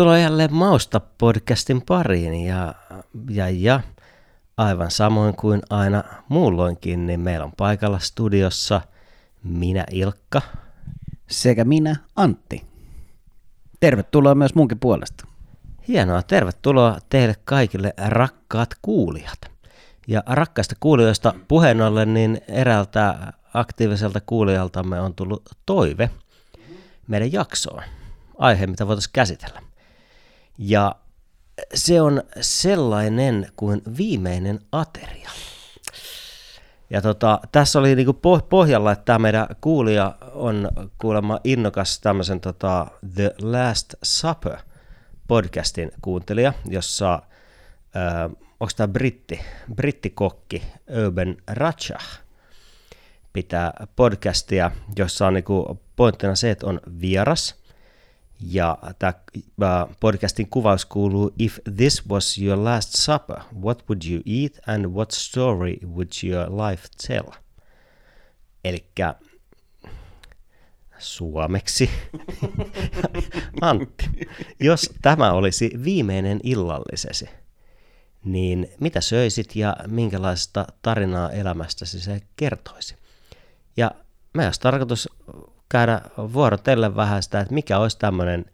Tervetuloa jälleen Mausta podcastin pariin ja, ja, ja aivan samoin kuin aina muulloinkin, niin meillä on paikalla studiossa minä Ilkka. Sekä minä Antti. Tervetuloa myös munkin puolesta. Hienoa, tervetuloa teille kaikille rakkaat kuulijat. Ja rakkaista kuulijoista puheen ollen, niin eräältä aktiiviselta kuulijaltamme on tullut toive meidän jaksoon. Aihe, mitä voitaisiin käsitellä. Ja se on sellainen kuin viimeinen ateria. Ja tota, tässä oli niinku pohjalla, että tämä meidän kuulija on kuulemma innokas tämmöisen tota The Last Supper podcastin kuuntelija, jossa äh, onko tämä britti, brittikokki Urban Rajah pitää podcastia, jossa on niinku pointtina se, että on vieras – ja tämä podcastin kuvaus kuuluu If this was your last supper, what would you eat and what story would your life tell? Eli suomeksi. Antti, jos tämä olisi viimeinen illallisesi, niin mitä söisit ja minkälaista tarinaa elämästäsi se kertoisi? Ja meidän olisi tarkoitus käydä vuorotellen vähän sitä, että mikä olisi tämmöinen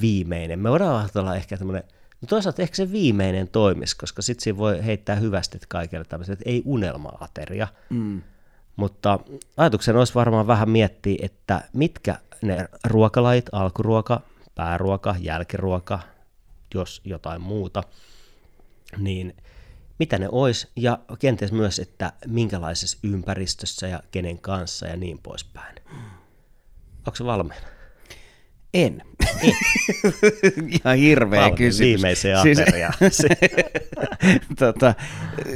viimeinen. Me voidaan ajatella ehkä tämmöinen, no toisaalta ehkä se viimeinen toimisi, koska sitten siinä voi heittää hyvästit kaikille tämmöiset, että ei unelma-ateria. Mm. Mutta ajatuksen olisi varmaan vähän miettiä, että mitkä ne ruokalajit, alkuruoka, pääruoka, jälkiruoka, jos jotain muuta, niin mitä ne olisi, ja kenties myös, että minkälaisessa ympäristössä ja kenen kanssa ja niin poispäin. Mm. Onko se valmiina? En. en. Ihan hirveä Valmiin kysymys. Viimeiseen siis, tota,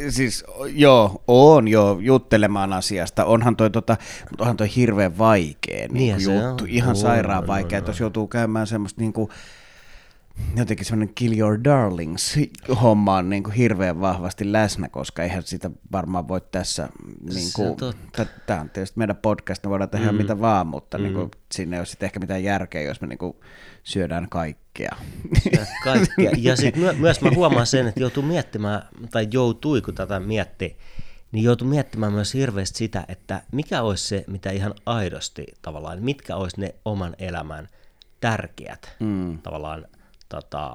siis joo, on jo juttelemaan asiasta. Onhan toi, tota, mutta onhan toi hirveän vaikea niin niin juttu. On. Ihan sairaan vaikea, että jos joutuu käymään semmoista niin kuin, jotenkin semmoinen kill your darlings homma on niin kuin hirveän vahvasti läsnä, koska eihän sitä varmaan voi tässä, niin kuin, tämä on tietysti meidän podcast, me voidaan tehdä mm. mitä vaan, mutta mm. niin kuin, siinä ei ole sitten ehkä mitään järkeä, jos me niin kuin, syödään kaikkea. kaikkea. Ja sitten my- myös mä huomaan sen, että joutuu miettimään, tai joutui kun tätä mietti, niin joutuu miettimään myös hirveästi sitä, että mikä olisi se, mitä ihan aidosti tavallaan, mitkä olisi ne oman elämän tärkeät mm. tavallaan tota,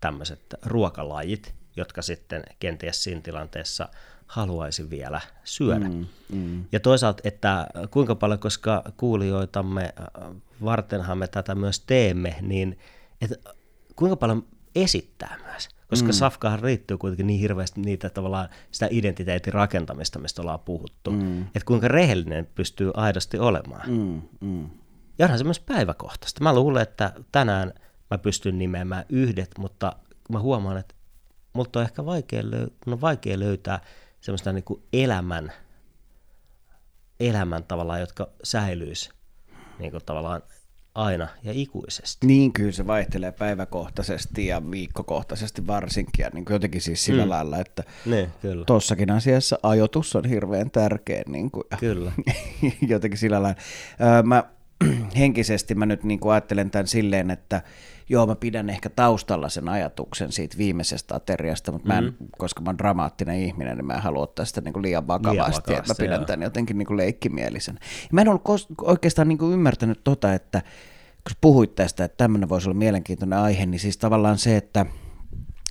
tämmöiset ruokalajit, jotka sitten kenties siinä tilanteessa haluaisi vielä syödä. Mm, mm. Ja toisaalta, että kuinka paljon, koska kuulijoitamme äh, vartenhan me tätä myös teemme, niin että kuinka paljon esittää myös. Koska mm. safkahan riittyy kuitenkin niin hirveästi niitä tavallaan sitä identiteetin rakentamista, mistä ollaan puhuttu. Mm. Että kuinka rehellinen pystyy aidosti olemaan. Mm, mm. Ja onhan se myös päiväkohtaista. Mä luulen, että tänään – mä pystyn nimeämään yhdet, mutta mä huomaan, että multa on ehkä vaikea, löy- on vaikea löytää semmoista niin kuin elämän, elämän tavallaan, jotka säilyisi niin kuin tavallaan aina ja ikuisesti. Niin, kyllä se vaihtelee päiväkohtaisesti ja viikkokohtaisesti varsinkin. Ja niin kuin jotenkin siis sillä mm. lailla, että niin, kyllä. tossakin asiassa ajoitus on hirveän tärkeä. Niin kuin, kyllä. jotenkin sillä lailla. Öö, mä henkisesti mä nyt niin kuin ajattelen tämän silleen, että joo, mä pidän ehkä taustalla sen ajatuksen siitä viimeisestä ateriasta, mutta mm-hmm. mä en, mm. koska mä oon dramaattinen ihminen, niin mä en halua ottaa sitä niin kuin liian vakavasti, liian vakavasti että mä pidän joo. tämän jotenkin niin kuin leikkimielisen. Ja mä en ollut oikeastaan niin kuin ymmärtänyt tota, että kun puhuit tästä, että tämmöinen voisi olla mielenkiintoinen aihe, niin siis tavallaan se, että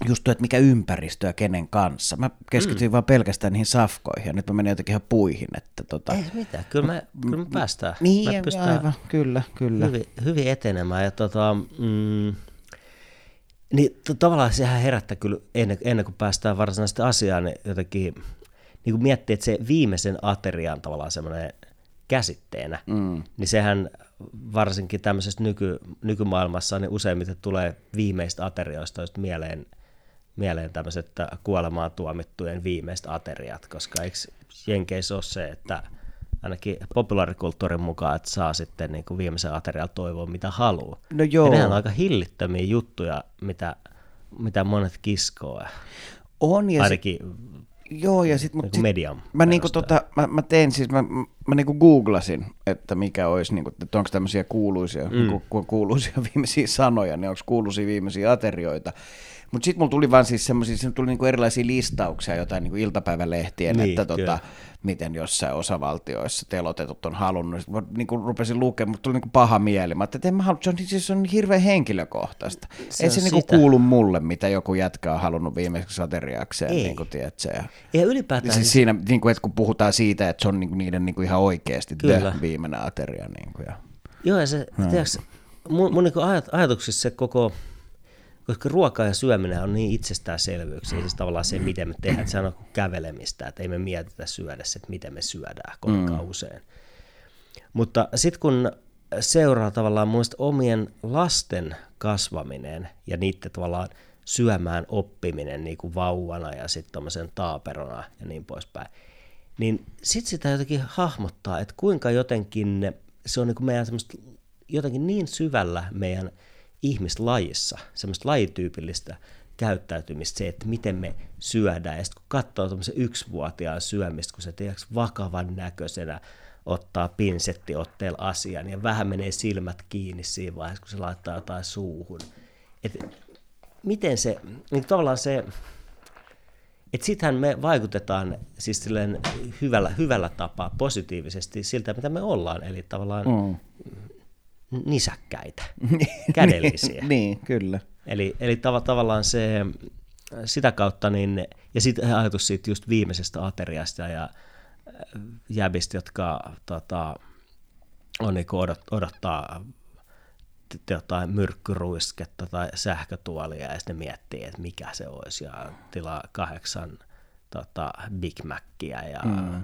just tuo, että mikä ympäristö ja kenen kanssa. Mä keskityin mm. vaan pelkästään niihin safkoihin ja nyt mä menin jotenkin ihan puihin. Että tota... Ei mitään, kyllä me, kyllä me päästään. Niin, me aivan, kyllä, kyllä. Hyvin, hyvin etenemään ja tota, mm, niin to, tavallaan sehän herättää kyllä ennen, ennen kuin päästään varsinaisesti asiaan, niin jotenkin niin kuin miettii, että se viimeisen aterian tavallaan semmoinen käsitteenä, mm. niin sehän varsinkin tämmöisessä nyky, nykymaailmassa niin useimmiten tulee viimeistä aterioista mieleen, mieleen tämmöiset kuolemaan tuomittujen viimeiset ateriat, koska eikö Jenkeissä ole se, että ainakin populaarikulttuurin mukaan, että saa sitten niin kuin viimeisen aterian toivoa mitä haluaa. No joo. Ja nehän on aika hillittömiä juttuja, mitä, mitä monet kiskoo. On ja Ainakin Joo, ja sitten Niin kuin median mä, niinku tota, mä, mä tein siis, mä, mä niinku googlasin, että mikä olisi, niinku, että onko tämmöisiä kuuluisia, mm. kun, kun on kuuluisia viimeisiä sanoja, niin onko kuuluisia viimeisiä aterioita. Mutta sitten mulla tuli vaan siis semmoisia, siinä tuli niinku erilaisia listauksia, jotain niinku iltapäivälehtien, Niin, että tota, miten jossain osavaltioissa telotetut on halunnut. Sitten mä niinku rupesin lukemaan, mutta tuli niinku paha mieli. Mä että en mä halua, se on, siis se on hirveän henkilökohtaista. Se Ei se niinku sitä. kuulu mulle, mitä joku jätkä on halunnut viimeiseksi ateriakseen, Ei. niin kuin tiedätkö, ja Ja ylipäätään Siis siinä, niin kuin, että kun puhutaan siitä, että se on niin kuin niiden niin kuin ihan oikeasti the viimeinen ateria. Niin kuin, ja. Joo, ja se, no. tiedätkö, mun, mun niin ajat, ajatuksissa se koko, koska ruoka ja syöminen on niin itsestäänselvyyksiä, siis tavallaan se, miten me tehdään, sehän on kävelemistä, että ei me mietitä syödessä, että miten me syödään kovinkaan mm. usein. Mutta sitten kun seuraa tavallaan mun mielestä omien lasten kasvaminen ja niiden tavallaan syömään oppiminen niin kuin vauvana ja sitten tuommoisen taaperona ja niin poispäin, niin sitten sitä jotenkin hahmottaa, että kuinka jotenkin se on niin kuin meidän semmoista jotenkin niin syvällä meidän ihmislajissa, semmoista lajityypillistä käyttäytymistä, se, että miten me syödään. Ja sitten kun katsoo tuommoisen yksivuotiaan syömistä, kun se tiedätkö, vakavan näköisenä ottaa pinsettiotteella asian ja vähän menee silmät kiinni siinä vaiheessa, kun se laittaa jotain suuhun. Et miten se, niin tavallaan se, että sittenhän me vaikutetaan siis hyvällä, hyvällä tapaa positiivisesti siltä, mitä me ollaan, eli tavallaan mm. Nisäkkäitä, kädellisiä. niin, kyllä. Eli, eli tav- tavallaan se, sitä kautta, niin, ja sitten ajatus siitä just viimeisestä ateriasta ja äh, jäbistä, jotka tota, on niin odot, odottaa jotain myrkkyruisketta tai sähkötuolia ja sitten miettii, että mikä se olisi ja tilaa kahdeksan tota, Big Mackiä ja mm.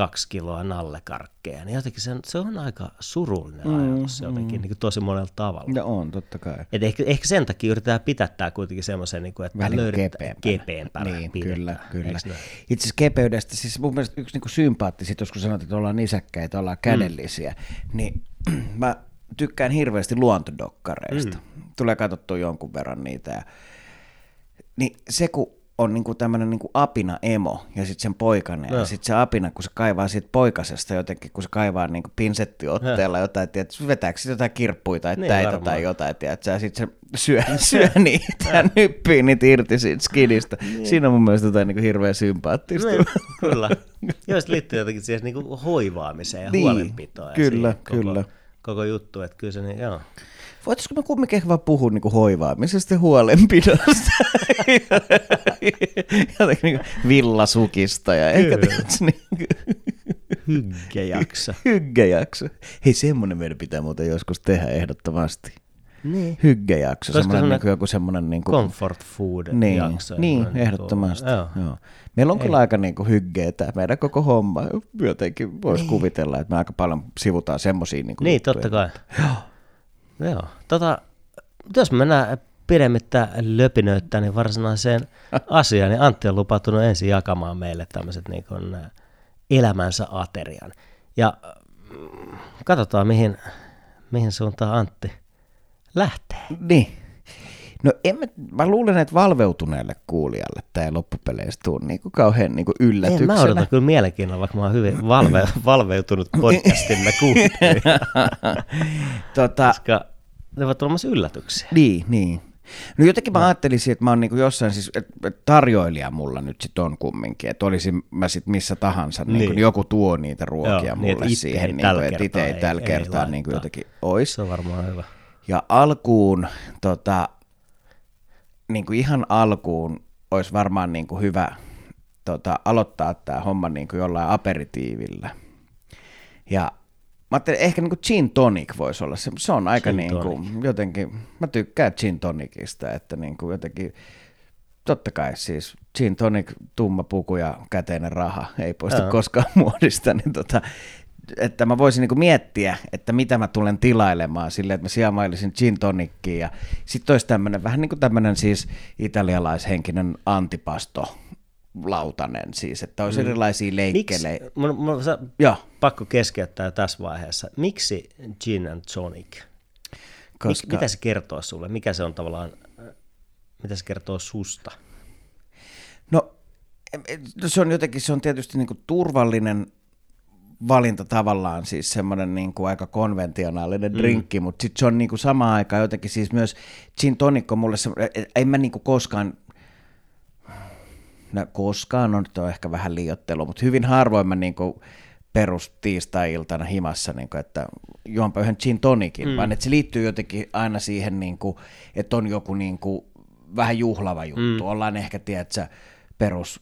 Kaksi kiloa nallekarkkeja. Niin jotenkin se, on- se on aika surullinen mm, ajatus jotenkin niin kuin tosi monella tavalla. Ja on, totta kai. Et ehkä, ehkä sen takia yritetään pitää kuitenkin semmoisen, niin kuin, että Vähän niin löydetään kepeämpänä. Niin, pidetään. kyllä, kyllä. Itse asiassa kepeydestä, siis mun mielestä yksi niin kuin sympaatti, jos kun sanot, että ollaan nisäkkäitä, ollaan kädellisiä, mm. niin mä tykkään hirveästi luontodokkareista. Mm. Tulee katsottua jonkun verran niitä. Ja, niin se, kun on niinku tämmöinen niinku apina emo ja sitten sen poikainen. Ja Joo. sitten se apina, kun se kaivaa siitä poikasesta jotenkin, kun se kaivaa niinku pinsettiotteella jotain, tiedät, vetääkö sit jotain kirppuja tai Niin, täitä varmaan. tai jotain, tiedät, ja sitten se syö, syö niitä ja nyppii niitä irti siitä skidistä. Siinä on mun mielestä jotain niinku hirveän sympaattista. Niin, kyllä. Joo, se liittyy jotenkin siihen niin kuin hoivaamiseen ja Niin, huolenpitoon. ja kyllä, kyllä. Koko juttu, että kyllä se niin, joo. Voitaisiko me kumminkin ehkä vaan puhua niinku hoivaamisesta ja huolenpidosta? Jotenkin niinku villasukista ja ehkä Kyllä. tiedätkö, niinku, Hyggejakso. hyggejakso. Hei, semmonen meidän pitää muuten joskus tehdä ehdottomasti. niin. Hyggejakso, semmoinen semmoinen niinku joku semmoinen... Niinku, Comfort food niin, jakso. niin semmoinen ehdottomasti. Joo. Joo. Meillä on kyllä aika niinku hyggeä tämä meidän koko homma. Jotenkin voisi niin. kuvitella, että me aika paljon sivutaan semmoisia niinku Niin, juttuja. totta kai. Joo. Joo. Tota, jos me mennään pidemmittä löpinöittää niin varsinaiseen asiaan, niin Antti on lupautunut ensin jakamaan meille tämmöiset niin kuin elämänsä aterian. Ja mm, katsotaan, mihin, mihin suuntaan Antti lähtee. Niin. No en mä, mä luulen, että valveutuneelle kuulijalle tämä ei loppupeleissä tule niin kuin kauhean niin kuin En, yllätyksenä. mä odotan kyllä mielenkiinnolla, vaikka mä oon hyvin valve, valveutunut podcastimme kuuntelija, tota, koska ne ovat tulemassa yllätyksiä. niin, niin. No jotenkin mä ajattelisin, että mä oon niinku jossain siis, että et tarjoilija mulla nyt sit on kumminkin, että olisin mä sit missä tahansa, niin. niin Niin. joku tuo niitä ruokia Joo, niin, mulle itse siihen, ei niin kuin, että itse ei ei- tällä ei kertaa niin kuin jotenkin ois. Se on varmaan hyvä. Ja alkuun, tota, niin kuin ihan alkuun olisi varmaan niin kuin hyvä tota, aloittaa tämä homma niin kuin jollain aperitiivillä. Ja mä ajattelin, ehkä niin kuin gin tonic voisi olla se. Se on aika Gin niin kuin, jotenkin, mä tykkään gin tonicista, että niin kuin jotenkin, totta kai siis gin tonic, tumma puku ja käteinen raha, ei poista Joo. koskaan muodista, niin tota, että mä voisin niinku miettiä, että mitä mä tulen tilailemaan silleen, että mä sijamailisin gin tonickia ja sitten olisi tämmöinen vähän niin kuin tämmöinen siis italialaishenkinen antipasto lautanen siis, että olisi mm. erilaisia Miksi, leikkelejä. mun, mun, sä, Joo, pakko keskeyttää tässä vaiheessa. Miksi gin and tonic? Mik, koska mitä se kertoo sulle? Mikä se on tavallaan, äh, mitä se kertoo susta? No se on jotenkin, se on tietysti niin kuin turvallinen valinta tavallaan siis semmoinen niin kuin aika konventionaalinen mm. drinkki, mutta sitten se on niin kuin samaan aikaan jotenkin siis myös gin tonikko mulle se, en mä niin kuin koskaan, no koskaan on, on ehkä vähän liiottelu, mutta hyvin harvoin mä niin kuin perus tiistai-iltana himassa, niin kuin, että juonpa yhden gin tonikin, mm. vaan että se liittyy jotenkin aina siihen, niin kuin, että on joku niin kuin, vähän juhlava juttu. Mm. Ollaan ehkä, tiedätkö, perus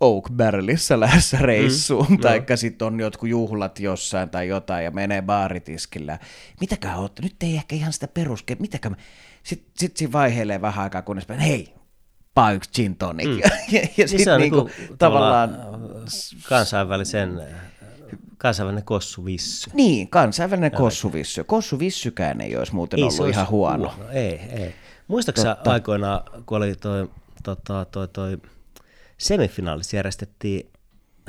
Oak Barrelissa lähdössä reissuun, mm, tai sitten on jotkut juhlat jossain tai jotain, ja menee baaritiskillä. Mitäkään olette? Nyt ei ehkä ihan sitä peruske, mitäkään. Sitten sit siinä vaiheilee vähän aikaa, kunnes hei, paa yksi gin tonic. Mm. ja, ja niin sitten niinku, niinku, tavallaan... Kansainvälisen kansainvälinen kossuvissy. Niin, kansainvälinen kossuvissy. Kossuvissykään ei olisi muuten ei ollut olisi ihan huono. huono. Ei, ei. Muistaaksä aikoinaan, kun oli toi, tota, toi, toi semifinaalis järjestettiin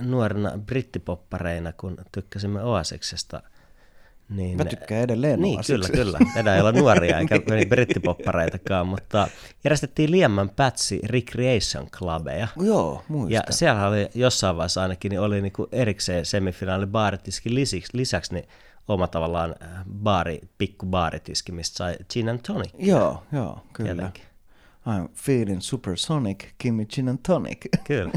nuorena brittipoppareina, kun tykkäsimme Oasiksesta. Niin, Mä tykkään edelleen Niin, kyllä, kyllä. Enää ei olla nuoria eikä niin brittipoppareitakaan, mutta järjestettiin Liemman Pätsi Recreation Clubeja. Joo, muistan. Ja siellä oli jossain vaiheessa ainakin, niin oli niinku erikseen semifinaali baaritiski lisäksi, lisäksi niin oma tavallaan äh, baari, pikku baaritiski, mistä sai gin and tonic. Joo, joo, kyllä. Tietenkin. I'm feeling supersonic, me gin and tonic. Kyllä.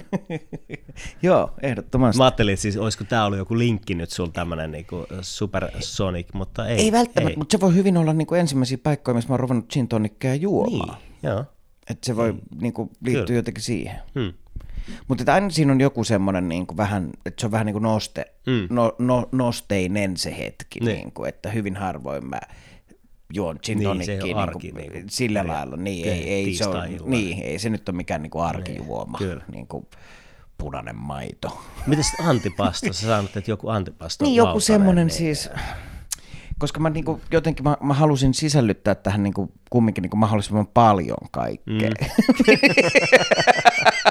Joo, ehdottomasti. Mä ajattelin, että siis, olisiko tämä ollut joku linkki nyt sulla tämmöinen niinku supersonic, mutta ei. Ei välttämättä, ei. mutta se voi hyvin olla niinku ensimmäisiä paikkoja, missä mä oon ruvennut gin tonickia juomaan. Niin, joo. Että se voi mm. niinku, liittyä Kyllä. jotenkin siihen. Hmm. Mutta aina siinä on joku semmoinen niin kuin vähän, että se on vähän niin kuin noste, mm. no, no, nosteinen se hetki, niin. Niin kuin, että hyvin harvoin mä juon gin niin, tonickin niin, arki, niin kuin, sillä lailla. Niin, ei, ei, se on, niin, ei se nyt ole mikään niin kuin arkijuoma, niin, niin kuin punainen maito. Miten sitten antipasta? Sä sanot, että joku antipasta Niin, joku semmoinen niin. siis, koska mä niinku, jotenkin mä, mä halusin sisällyttää tähän niinku, kumminkin niinku mahdollisimman paljon kaikkea. Mm.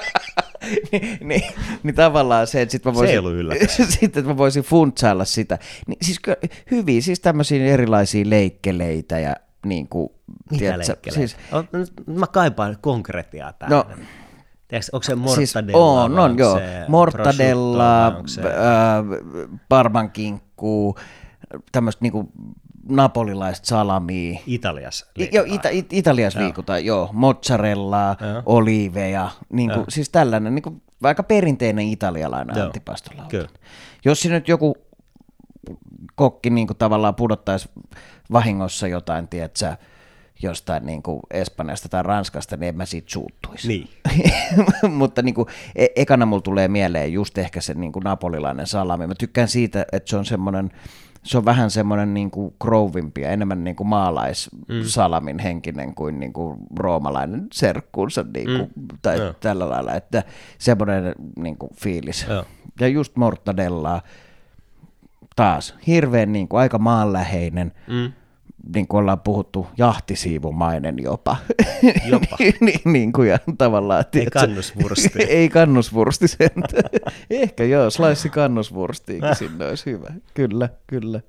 niin, niin, niin tavallaan se, että sit mä voisin, se sitten, että mä voisin funtsailla sitä. Niin, siis hyviä, siis tämmöisiä erilaisia leikkeleitä ja niin kuin, Mitä tiedätkö, siis, Mä kaipaan konkretiaa tähän. No, Tiedätkö, onko se siis mortadella? Siis on, on joo. Mortadella, äh, parmankinkku, tämmöistä niinku napolilaista salamia. Italias Joo, ita, it, Italias liikutaan, joo. Mozzarella, oliiveja, niin kuin, siis tällainen niin kuin, aika perinteinen italialainen joo. antipastolauta. Kyllä. Jos nyt joku kokki niin kuin, tavallaan pudottaisi vahingossa jotain, tiedätkö, jostain niin kuin Espanjasta tai Ranskasta, niin en mä siitä suuttuisi. Niin. Mutta niin kuin, e- ekana mulla tulee mieleen just ehkä se niin kuin napolilainen salami. Mä tykkään siitä, että se on semmoinen se on vähän semmoinen niin kuin krovimpi ja enemmän niin kuin maalaissalamin mm. henkinen kuin, niin kuin roomalainen serkkuunsa niin kuin, mm. tai ja. tällä lailla, että semmoinen niin kuin fiilis. Ja, ja just mortadellaa taas hirveän niin kuin, aika maanläheinen, mm niin kuin ollaan puhuttu, jahtisiivumainen jopa. Jopa. niin, niin kuin ja tavallaan. Ei kannusvursti. ei kannusvursti sen. Ehkä joo, slice kannusvurstiikin sinne olisi hyvä. Kyllä, kyllä.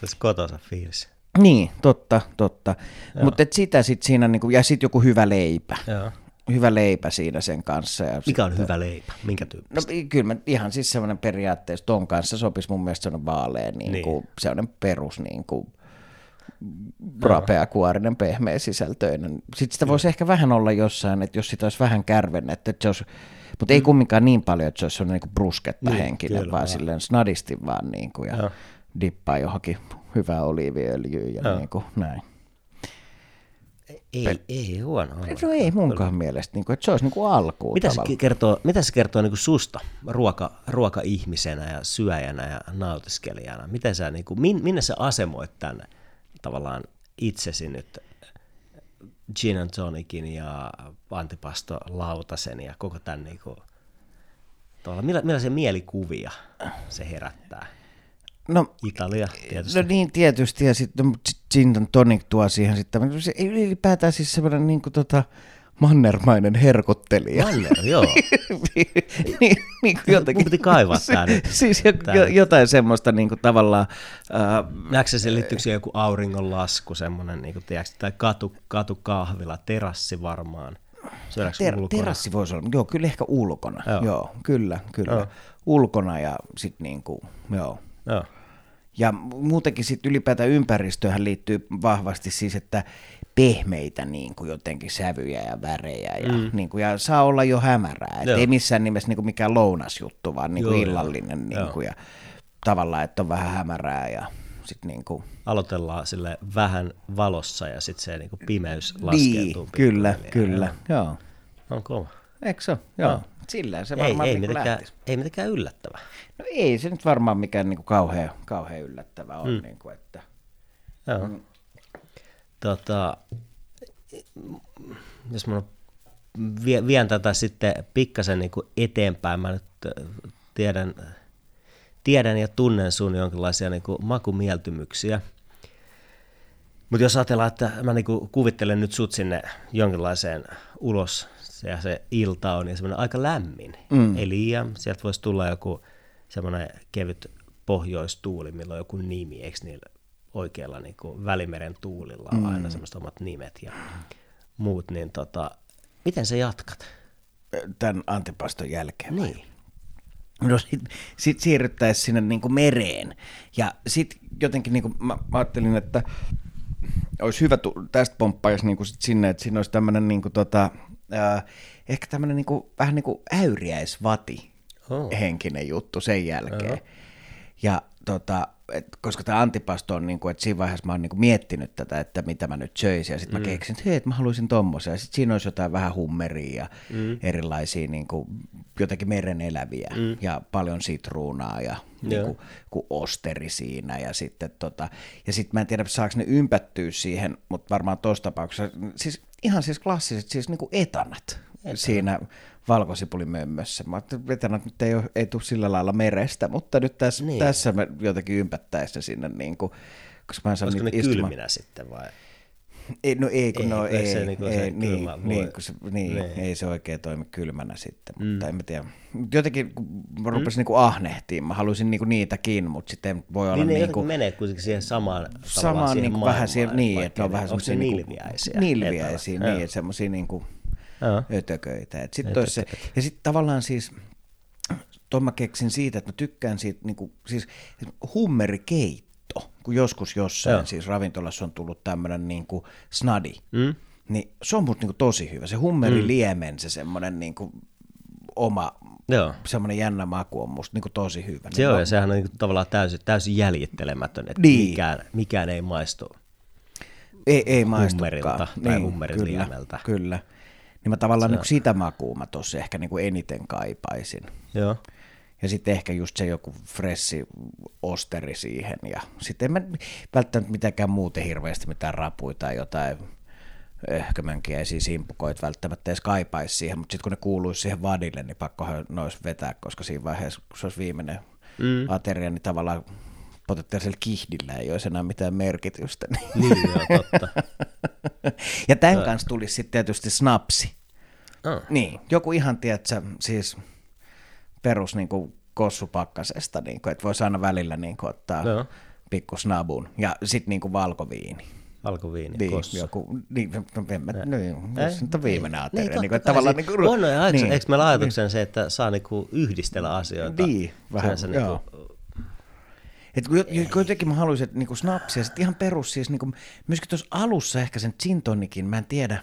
Tässä kotosa fiilis. Niin, totta, totta. Mutta sitä sitten siinä, niinku, ja sitten joku hyvä leipä. Joo. Hyvä leipä siinä sen kanssa. Ja Mikä sitten, on hyvä leipä? Minkä tyyppistä? No kyllä mä ihan siis semmoinen periaatteessa, ton kanssa sopisi mun mielestä semmoinen vaalea, niin niin. Kuin, sellainen perus niin kuin, rapeakuorinen, pehmeä sisältöinen. Sitten sitä voisi ehkä vähän olla jossain, että jos sitä olisi vähän kärvennetty, että se olisi, mutta ei mm. kumminkaan niin paljon, että se olisi niin kuin brusketta niin, henkinen, kyllä, vaan silleen snadisti vaan niin kuin, ja, ja dippaa johonkin hyvää oliiviöljyä ja, niin kuin, näin. Ei, ei huono. No ei munkaan Kyllä. mielestä, niin kuin, että se olisi niin kuin alkuun mitä se kertoo, mitä se kertoo niin kuin susta ruoka, ruoka-ihmisenä ja syöjänä ja nautiskelijana? Miten sä, niin kuin, minne sä asemoit tänne? Tavallaan itsesi nyt gin and tonicin ja antipasto lautasen ja koko tämän niin kuin, millä, millaisia mielikuvia se herättää? No, Italia tietysti. No niin, tietysti, ja sitten no, gin and tonic tuo siihen sitten, se ylipäätään siis semmoinen niin kuin tota, mannermainen herkottelija. Manner, joo. niin, niin, niin kuin jotenkin. Mun piti kaivaa tämä nyt. siis jo, jo, jotain semmoista niin kuin tavallaan... Äh, Näetkö se liittyykö joku auringonlasku, semmoinen, niin kuin, tiedätkö, tai katu, katukahvila, terassi varmaan? Syödäänkö Ter- ulkona? terassi voisi olla, joo, kyllä ehkä ulkona. Joo. Joo, kyllä, kyllä. Joo. Ulkona ja sitten niinku, joo. Joo. Ja muutenkin sitten ylipäätään ympäristöhän liittyy vahvasti siis, että pehmeitä niin kuin jotenkin sävyjä ja värejä ja, mm. niin kuin, ja saa olla jo hämärää. Et Joo. ei missään nimessä niin kuin mikään lounasjuttu, vaan niin kuin Joo, illallinen niin kuin, ja tavallaan, että on vähän hämärää ja sitten niin kuin, Aloitellaan sille vähän valossa ja sitten se niinku pimeys niin, laskeutuu. kyllä, pikkuhiljaa. kyllä, joo. Joo. On kova. Eikö se? Joo. Sillä se Ei, varmaan ei, niin kuin mitenkään, lähtisi. ei mitenkään yllättävää. No ei se nyt varmaan mikään niin kuin kauhean, kauhean yllättävää on. Mm. Niin kuin, että... Joo. Tota, jos mä vie- vien tätä sitten pikkasen niin kuin eteenpäin, mä nyt tiedän, tiedän ja tunnen sun jonkinlaisia niin kuin makumieltymyksiä. Mutta jos ajatellaan, että mä niin kuin kuvittelen nyt sut sinne jonkinlaiseen ulos, ja se ilta on ja semmoinen aika lämmin, mm. ei liian, sieltä voisi tulla joku semmoinen kevyt pohjoistuuli, millä on joku nimi, eikö niillä oikealla niin kuin Välimeren tuulilla on aina semmoiset omat nimet ja muut, niin tota, miten sä jatkat? Tämän antipaston jälkeen. vai? Niin. No sit, sit siirryttäisiin sinne niinku mereen. Ja sit jotenkin niinku, mä, mä ajattelin, että olisi hyvä, tu- tästä pomppaisi niinku sit sinne, että siinä olisi tämmöinen niinku tota, äh, ehkä tämmöinen niinku, vähän niin kuin äyriäisvati Oh. henkinen juttu sen jälkeen. Ja tota, et, koska tämä antipasto on, niinku, että siinä vaiheessa mä oon niinku miettinyt tätä, että mitä mä nyt söisin, ja sitten mm. mä keksin, että hei, että mä haluaisin tommosen, ja sitten siinä olisi jotain vähän hummeria ja mm. erilaisia niinku, jotakin meren eläviä, mm. ja paljon sitruunaa, ja niinku, ku osteri siinä, ja sitten tota, ja sitten mä en tiedä, saako ne ympättyä siihen, mutta varmaan tuossa tapauksessa, siis ihan siis klassiset, siis niinku etanat, etanat. siinä valkosipulimömmössä. Mä ajattelin, että nyt ei, ole, ei tule sillä lailla merestä, mutta nyt tässä, Niin. niin. tässä me jotenkin ympättäisiin se sinne, niin kuin, koska mä Olisiko ne istumaan- kylminä sitten vai? Ei, no ei, kun Ei, no ei, se ei, niinku ei se niin, kylmä niin, kun se, niin, Niin. ei se oikein toimi kylmänä sitten, mutta en mä tiedä. Jotenkin kun mä rupesin mm. niinku ahnehtiin, mä haluaisin niinku niitäkin, mutta sitten voi olla Niin ne niinku, jotenkin menee kuitenkin siihen samaan, samaan siihen niinku vähän siihen, niin, että ne on vähän semmoisia ne niinku, nilviäisiä. nilviäisiä, niin, että semmoisia niinku Joo. Ötököitä. Et sit se, ja sitten tavallaan siis, tuon mä keksin siitä, että mä tykkään siitä, niinku, siis hummerikeitto, kun joskus jossain Joo. Joo. siis ravintolassa on tullut tämmöinen niinku snadi, Mm? niin se on musta niinku tosi hyvä. Se hummeriliemen, se semmoinen niinku oma, Joo. semmoinen jännä maku on musta niinku tosi hyvä. Se on, ja sehän on niinku tavallaan täysin, täysin jäljittelemätön, että Niin. mikään, mikään ei maistu. ei, ei hummerilta maistukaan. tai hummeriliemeltä. Kyllä, kyllä. Niin mä tavallaan niinku sitä makua mä tossa ehkä niinku eniten kaipaisin. Joo. Ja sitten ehkä just se joku fressi osteri siihen. Ja sitten en mä välttämättä mitenkään muuten hirveästi mitään rapuja tai jotain öhkömönkiäisiä simpukoita välttämättä edes kaipaisi siihen, mutta sitten kun ne kuuluisi siihen vadille, niin pakkohan ne olisi vetää, koska siinä vaiheessa, kun se olisi viimeinen mm. ateria, niin tavallaan potentiaalisella kihdillä ei olisi enää mitään merkitystä. Niin, joo, totta. ja tämän kanssa tulisi sitten tietysti snapsi. Oh. Niin, joku ihan, tiedätkö, siis perus niin kuin kossupakkasesta, niin kuin, että voisi aina välillä niin kuin, ottaa Joo. pikku snabun. Ja sitten niin kuin valkoviini. Valkoviini, Niin, kossu. joku, niin, no, en mä, no, Ei, jos nyt on viimeinen niin, ateria. Niin, kuin, että kai, tavallaan niin kuin, on, no, eikö, niin, eikö meillä ajatuksen se, että saa niinku yhdistellä asioita? Niin, vähän, Sinänsä joo. niinku, Et jotenkin mä haluaisin, että niinku snapsia, sitten ihan perus, siis niinku, myöskin tuossa alussa ehkä sen gin tonikin, mä en tiedä,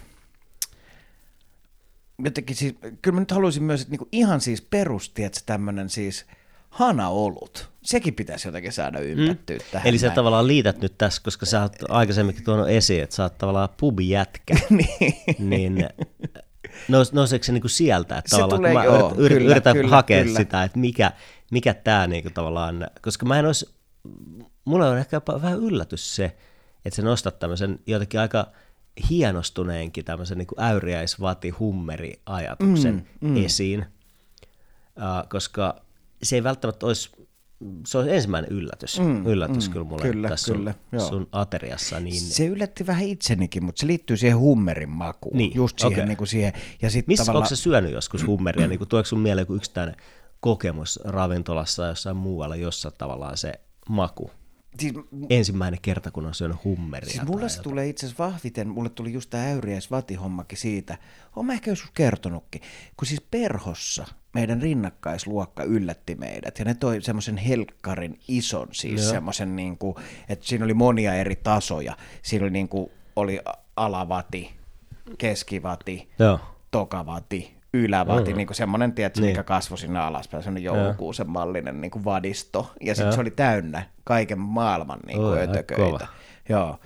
jotenkin siis, kyllä mä nyt haluaisin myös, että niinku ihan siis perusti, että tämmöinen siis hanaolut, sekin pitäisi jotenkin saada ympättyä mm. tähän. Eli sä näin. tavallaan liität nyt tässä, koska sä oot aikaisemminkin tuonut esiin, että sä oot tavallaan pubijätkä, niin. niin nous, nouseeko se niinku sieltä, että Se tavallaan tulee, kun mä joo, yrit, yrit, kyllä, yritän kyllä, hakea kyllä. sitä, että mikä, mikä tämä niinku tavallaan, koska mä en olisi, mulla on ehkä jopa vähän yllätys se, että sä nostat tämmöisen jotenkin aika hienostuneenkin tämmöisen niin äyriäisvati hummeri ajatuksen mm, mm. esiin, uh, koska se ei välttämättä olisi, se on ensimmäinen yllätys, mm, yllätys mm, kyllä mulle kyllä, tässä kyllä, sun, joo. sun ateriassa. Niin, Se yllätti vähän itsenikin, mutta se liittyy siihen hummerin makuun. Niin, just siihen, okei. niin kuin siihen. Ja sit Missä tavallaan, onko se syönyt joskus hummeria? Niin tuoeko sun mieleen joku yksittäinen kokemus ravintolassa jossain muualla, jossa tavallaan se maku Siis, ensimmäinen kerta, kun on syönyt hummeria. siis mulle se tulee itse asiassa vahviten, mulle tuli just tämä äyriäisvatihommakin siitä. Oon mä ehkä joskus kertonutkin, kun siis perhossa meidän rinnakkaisluokka yllätti meidät ja ne toi semmoisen helkkarin ison, siis Joo. semmoisen niin kuin, että siinä oli monia eri tasoja. Siinä oli niin kuin, oli alavati, keskivati, Joo. tokavati, ylävati, mm. niin kuin semmoinen, tiedätkö, Niin. mikä kasvoi sinne alaspäin, semmoinen joulukuusen mallinen niin kuin vadisto. Ja sitten se oli täynnä kaiken maailman niin Oi, kuin aika ötököitä. kova. Joo.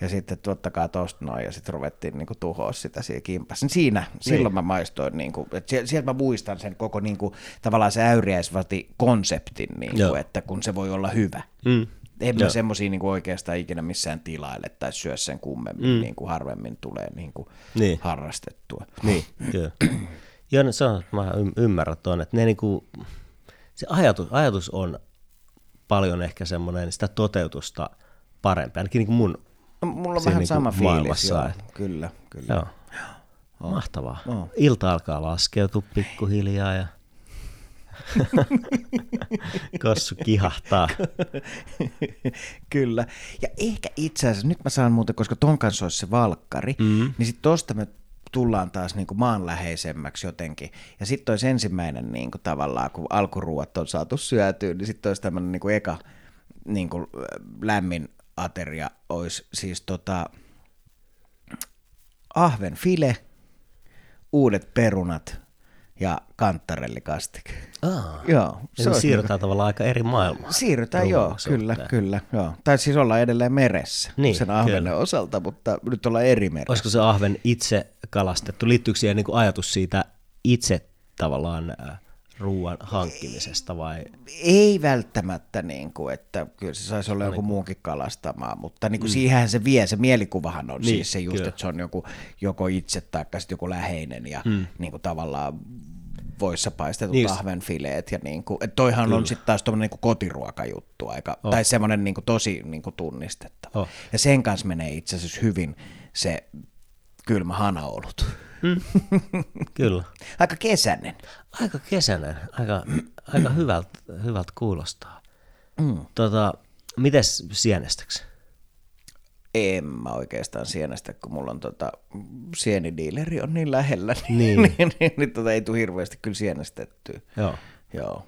Ja sitten tuottakaa tosta noin, ja sitten ruvettiin niin kuin tuhoa sitä siinä kimpassa. Niin Siinä, silloin mä maistoin, niin kuin, että sie- sieltä mä muistan sen koko niin kuin, tavallaan se äyriäisvati-konseptin, niin Joo. kuin, että kun se voi olla hyvä. Mm. En mä semmoisia niin oikeastaan ikinä missään tilaille tai syö sen kummemmin, mm. niin kuin harvemmin tulee niin kuin Niin. harrastettua. Niin, kyllä. Joo, no se on, mä ymmärrän tuon, että ne niinku, se ajatus, ajatus on paljon ehkä semmoinen sitä toteutusta parempi, ainakin niinku mun, No, mulla on vähän niinku sama fiilis, joo. että- Kyllä, kyllä. joo, mahtavaa. Joo. Ilta alkaa laskeutua pikkuhiljaa ja kossu kihahtaa. Kyllä. Ja ehkä itse asiassa, nyt mä saan muuten, koska ton kanssa olisi se valkkari, mm. niin sitten tosta me tullaan taas niin kuin maanläheisemmäksi jotenkin. Ja sitten olisi ensimmäinen niin kuin tavallaan, kun alkuruuat on saatu syötyä, niin sitten olisi tämmöinen niin kuin eka niin kuin lämmin ateria, olisi siis tota, ahven file, uudet perunat ja kantarellikastike. Aa, Joo, se olisi siirrytään tavallaan aika eri maailmaan. Siirrytään joo, kyllä, kyllä. Joo. Tai siis ollaan edelleen meressä Niin, sen ahvenen kyllä. osalta, mutta nyt ollaan eri meressä. Olisiko se ahven itse kalastettu? Liittyykö siihen niin ajatus siitä itse tavallaan ruoan hankkimisesta vai? Ei välttämättä, niin kuin, että kyllä se saisi olla joku muukin kalastamaan, mutta niin kuin mm. siihenhän se vie, se mielikuvahan on Niin, siis se just, kyllä. että se on joku, joko itse tai sitten joku läheinen ja mm. niin kuin tavallaan voissa paistetut Niin ahvenfileet ja niin kuin, että toihan kyllä. on sitten taas tuommoinen niin kotiruokajuttu aika, oh. tai semmoinen niin kuin tosi niin kuin tunnistettava. Oh. Ja sen kanssa menee itse asiassa hyvin se kylmä hanaolut. Kyllä. Aika kesäinen. Aika kesäinen, aika, aika hyvältä, hyvältä kuulostaa. Mm. Tota, mites sienestäksi? En mä oikeastaan sienestä, kun mulla on tota, sienidiileri on niin lähellä, niin, Niin. niin, niin, niin, niin tota, ei tule hirveästi kyllä sienestettyä. Joo. Joo.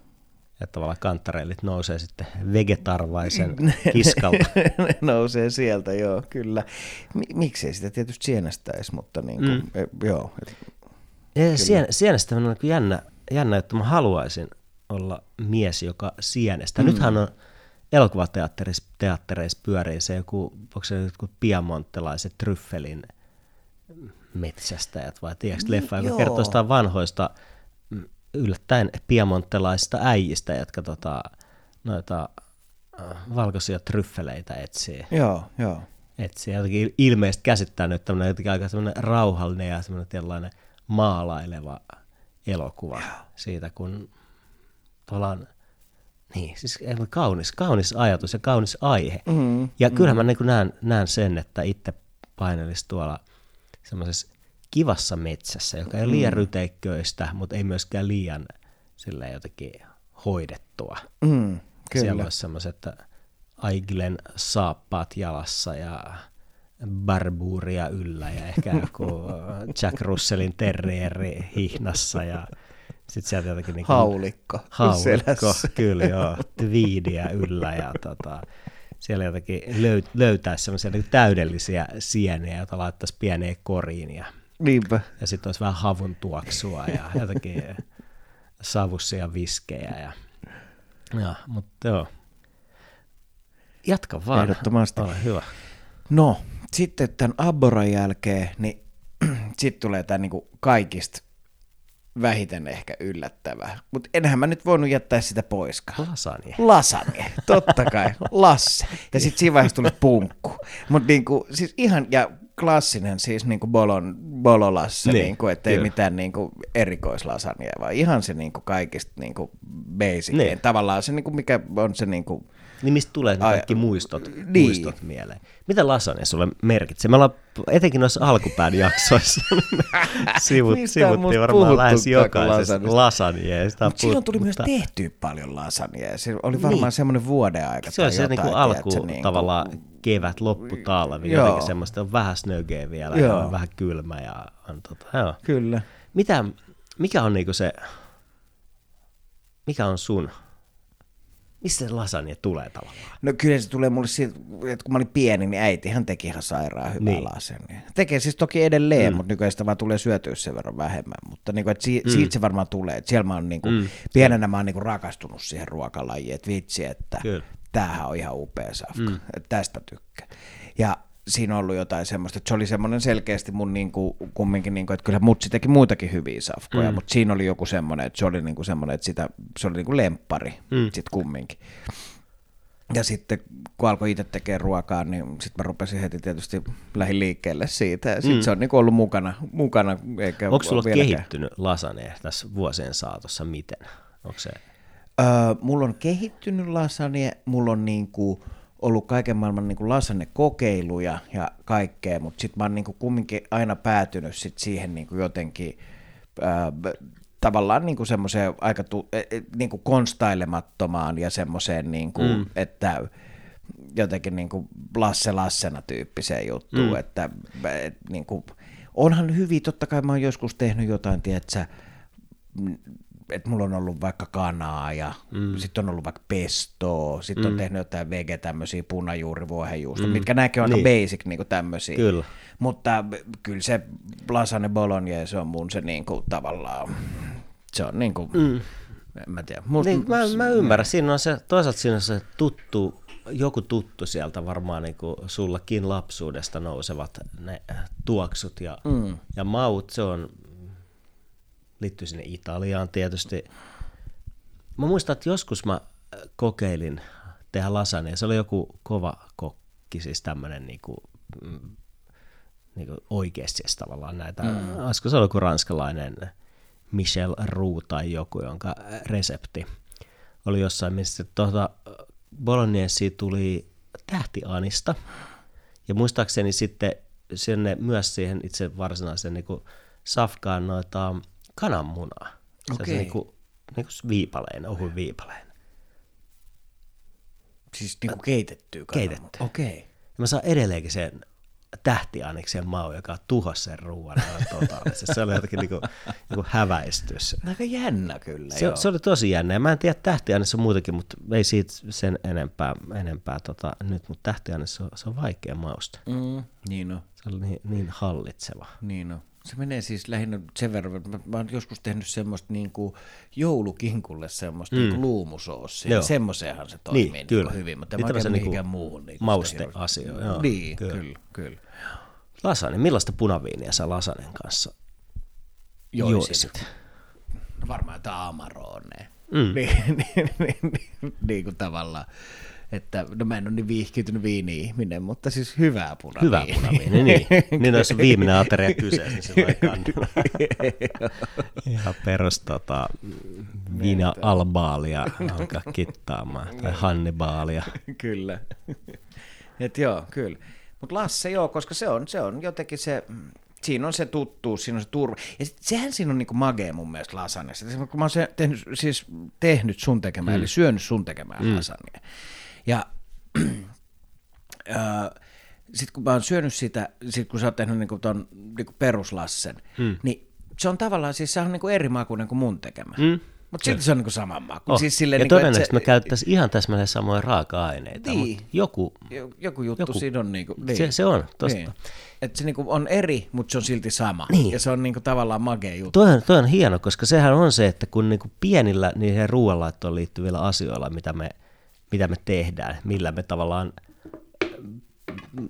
Että tavallaan kantarellit nousee sitten vegetarvaisen kiskalta. ne nousee sieltä, joo, kyllä. Mi- miksei sitä tietysti sienestäisi, mutta niin kuin, mm. e, joo. Et, Ja sien, sienestäminen on kyllä jännä, jännä, että mä haluaisin olla mies, joka sienestää. Mm. Nythän on elokuvateattereissa teattereissa pyörii se joku, onko se joku piamonttelaiset tryffelin metsästäjät vai tiedätkö leffa, joka Joo. kertoo jostain vanhoista mm, yllättäen piamonttelaisista äijistä, jotka tota, noita äh, valkoisia tryffeleitä etsii. joo, joo. etsii. Jotenkin ilmeisesti käsittänyt, että tämmöinen jotenkin aika semmoinen rauhallinen ja semmoinen tällainen maalaileva elokuva siitä, kun tavallaan, niin, siis kaunis, kaunis ajatus ja kaunis aihe. Mm, ja kyllähän mä niin näen, näen sen, että itse painelisi tuolla semmoisessa kivassa metsässä, joka ei ole liian ryteikköistä, mutta ei myöskään liian silleen jotenkin hoidettua. Mm, Siellä kyllä. olisi semmoiset Aigilen saappaat jalassa ja barbuuria yllä ja ehkä joku Jack Russellin terrieri hihnassa ja sitten sieltä jotenkin niin Haulikko haulikko, selässä. kyllä joo, twiidiä yllä ja tota, siellä jotenkin löy- löytäisi semmoisia niin täydellisiä sieniä, joita laittaisi pieneen koriin ja, Niinpä. ja sitten olisi vähän havun tuoksua ja jotenkin savussia viskejä ja, ja mutta joo. Jatka vaan. Ehdottomasti. Ole hyvä. No, sitten tämän Abboran jälkeen, niin sitten tulee tämä niinku kaikista vähiten ehkä yllättävää. Mutta enhän mä nyt voinut jättää sitä poiskaan. Lasagne. Lasagne, totta kai, Lasse. Ja sitten siinä vaiheessa tuli punkku. Mutta niinku, siis ihan, ja klassinen siis niinku bolon, bololasse, Niin, niinku, että ei kyllä. mitään niinku erikoislasagnea, vaan ihan se niinku kaikista niinku basicin. Niin. Tavallaan se, niinku, mikä on se niinku, Niin mistä tulee ne Ai, kaikki muistot, niin. muistot mieleen? Mitä lasagne sulle merkitsee? Me ollaan etenkin noissa alkupään jaksoissa sivut, sivuttiin varmaan lähes jokaisessa lasagnesta? lasagneesta. Mutta silloin tuli myös mutta tehtyä paljon lasagnea. Se oli varmaan Niin. semmoinen vuoden aika. Se tai se jotain, niinku alku tiedätkö, niinku- tavallaan kevät, loppu, talvi, Joo. jotenkin semmoista on vähän snögeä vielä ja Joo. on vähän kylmä ja on tota, joo. Kyllä. Mitä, mikä on niinku se, mikä on sun, missä se lasagne tulee tavallaan? No kyllä se tulee mulle siitä, että kun mä olin pieni, niin äitihän teki ihan sairaan hyvää Niin. lasagnia. Tekee siis toki edelleen, mm. mutta nykyään sitä vaan tulee syötyä sen verran vähemmän. Mutta niin kuin, että si- mm. siitä se varmaan tulee. Että siellä mä oon niin kuin, mm. pienenä mä oon niin kuin rakastunut siihen ruokalajiin, että vitsi, että Kyllä. tämähän on ihan upea safka, mm. että tästä tykkää. Ja siinä on ollut jotain semmoista, että se oli semmoinen selkeästi mun niinku, kumminkin, niinku, että kyllä mutsi teki muitakin hyviä safkoja, mm. mutta siinä oli joku semmoinen, että se oli niinku semmoinen, että sitä, se oli niinku lemppari mm. sit kumminkin. Ja sitten kun alkoi itse tekemään ruokaa, niin sitten mä rupesin heti tietysti lähin liikkeelle siitä. Ja sitten mm. se on niinku ollut mukana, mukana eikä Onko sulla vieläkään. kehittynyt lasagne tässä vuosien saatossa miten? Onko se, Öö, mulla on kehittynyt lasagne, mulla on niinku ollut kaiken maailman niinku lasagne-kokeiluja ja kaikkea, mutta sitten mä oon niinku kumminkin aina päätynyt sit siihen niinku jotenkin öö, tavallaan niinku semmoiseen aika tu, e, e, niinku konstailemattomaan ja semmoiseen, niinku, mm. että jotenkin niinku Lasse Lassena tyyppiseen juttuun, mm. että et, niinku, onhan hyvin, totta kai mä oon joskus tehnyt jotain, tiedätkö, että mulla on ollut vaikka kanaa ja mm. sitten on ollut vaikka pestoa, sitten mm. on tehnyt jotain vege tämmöisiä punajuurivuohenjuusta, mm. mitkä näkee aika Niin. niin. basic niin tämmöisiä. Kyllä. Mutta kyllä se lasagne bolognese on mun se niinku tavallaan, se on niinku, mm. en mä tiedä. Mut, niin, mä, mä ymmärrän, siinä on se, toisaalta siinä on se tuttu, joku tuttu sieltä varmaan niin kuin sullakin lapsuudesta nousevat ne tuoksut ja, mm. ja maut, se on, liittyy sinne Italiaan tietysti. Mä muistan, että joskus mä kokeilin tehdä lasagne, se oli joku kova kokki, siis tämmöinen niin kuin, mm, niin kuin oikeasti siis tavallaan näitä, mm. olisiko se ollut joku ranskalainen Michel Roux tai joku, jonka resepti oli jossain, missä tuota bolognese tuli tähtianista, ja muistaakseni sitten sinne myös siihen itse varsinaisen niin safkaan noita kananmunaa. Se Okei. niin kuin, niin kuin viipaleen, ohuin viipaleen. Siis niinku keitettyä kananmunaa. Keitetty. Okei. Ja mä saan edelleenkin sen tähtianiksen mau, joka tuhosi sen ruoan totaalisesti. Se oli jotenkin niin kuin, niin häväistys. Aika jännä kyllä, Se, joo. se oli tosi jännä. Ja mä en tiedä, tähtiaines on muutakin, mutta ei siitä sen enempää, enempää tota, nyt, mutta tähtiaines on, se on vaikea mausta. Mm, niin on. Se oli niin, niin hallitseva. Niin on. Se menee siis lähinnä sen verran, että mä, mä oon joskus tehnyt semmoista niin kuin joulukinkulle semmoista mm. niin luumusoossia. Joo. Semmoiseenhan se toimii Niin, niin, kyllä. niin hyvin, mutta en Niin mä tämmöisen oikein niinku mihinkään muuhun. Niin mausteasio, joo, Niin, kyllä. kyllä, kyllä. Lasanen, millaista punaviiniä sä lasanen kanssa joisit? No varmaan jotain Amarone. Mm. Niin, niin, niin, niin, niin kuin tavallaan. Että, no mä en ole niin viihkiytynyt viini-ihminen, mutta siis hyvää punaviiniä. Hyvä punaviini, niin. niin jos on viimeinen ateria kyseessä, niin se voi. Ihan perus tota, viina albaalia alkaa kittaamaan, tai hannibaalia. kyllä. Et joo, kyllä. Mutta Lasse joo, koska se on, se on jotenkin se, siinä on se tuttuus, siinä on se turva. Ja sit, sehän siinä on niinku magee mun mielestä lasagnessa. Kun mä oon se, tehnyt, siis tehnyt sun tekemään, mm. eli syönyt sun tekemään mm. lasagnea. Ja sitten kun mä oon syönyt sitä, sit kun sä oot tehnyt niinku ton niinku peruslassen, mm. niin se on tavallaan, siis se on niinku eri makuinen kuin mun tekemä. Mm. Mutta silti se on niinku saman maku. Oh. Siis silleen, ja niinku, että todennäköisesti se- me käyttäisiin ihan täsmälleen samoja raaka-aineita, Niin. mutta joku, Joku, juttu Joku- siinä on niinku, niin. se, se on tosta. Niin. Että se niinku on eri, mutta se on silti sama. Niin. Ja se on niinku tavallaan magea juttu. Toi on, toi on hieno, koska sehän on se, että kun niinku pienillä niihin ruoanlaittoon liittyvillä asioilla, mitä me, mitä me tehdään, millä me tavallaan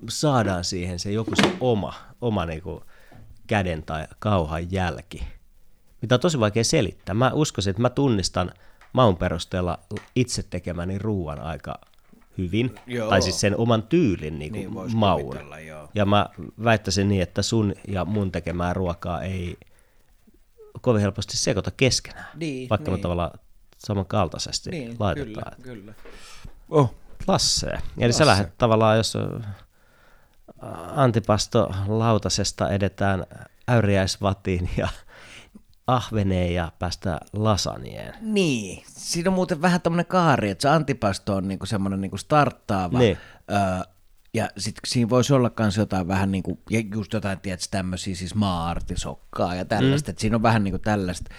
saadaan siihen se joku se oma, oma niinku käden tai kauhan jälki, mitä on tosi vaikea selittää. Mä uskoisin, että mä tunnistan maun perusteella itse tekemäni ruoan aika hyvin, Joo. tai siis sen oman tyylin niin Niin, kuin vois maun. Ja mä väittäisin niin, että sun ja mun tekemää ruokaa ei kovin helposti sekoita keskenään, Niin, vaikka me niin. tavallaan samankaltaisesti Niin, laitetaan. kyllä, kyllä. Oh, Lassea. Eli Lasse. sä lähdet tavallaan, jos äh, antipasto lautasesta edetään äyriäisvatiin ja ahveneen ja päästä lasanieen. Niin, siinä on muuten vähän tämmöinen kaari, että se antipasto on niinku semmoinen niinku starttaava. Niin. Öö, ja sitten siinä voisi olla myös jotain vähän niin kuin, ja just jotain, tiedätkö, tämmöisiä siis maa-artisokkaa ja tällaista, mm. että siinä on vähän niin kuin tällaista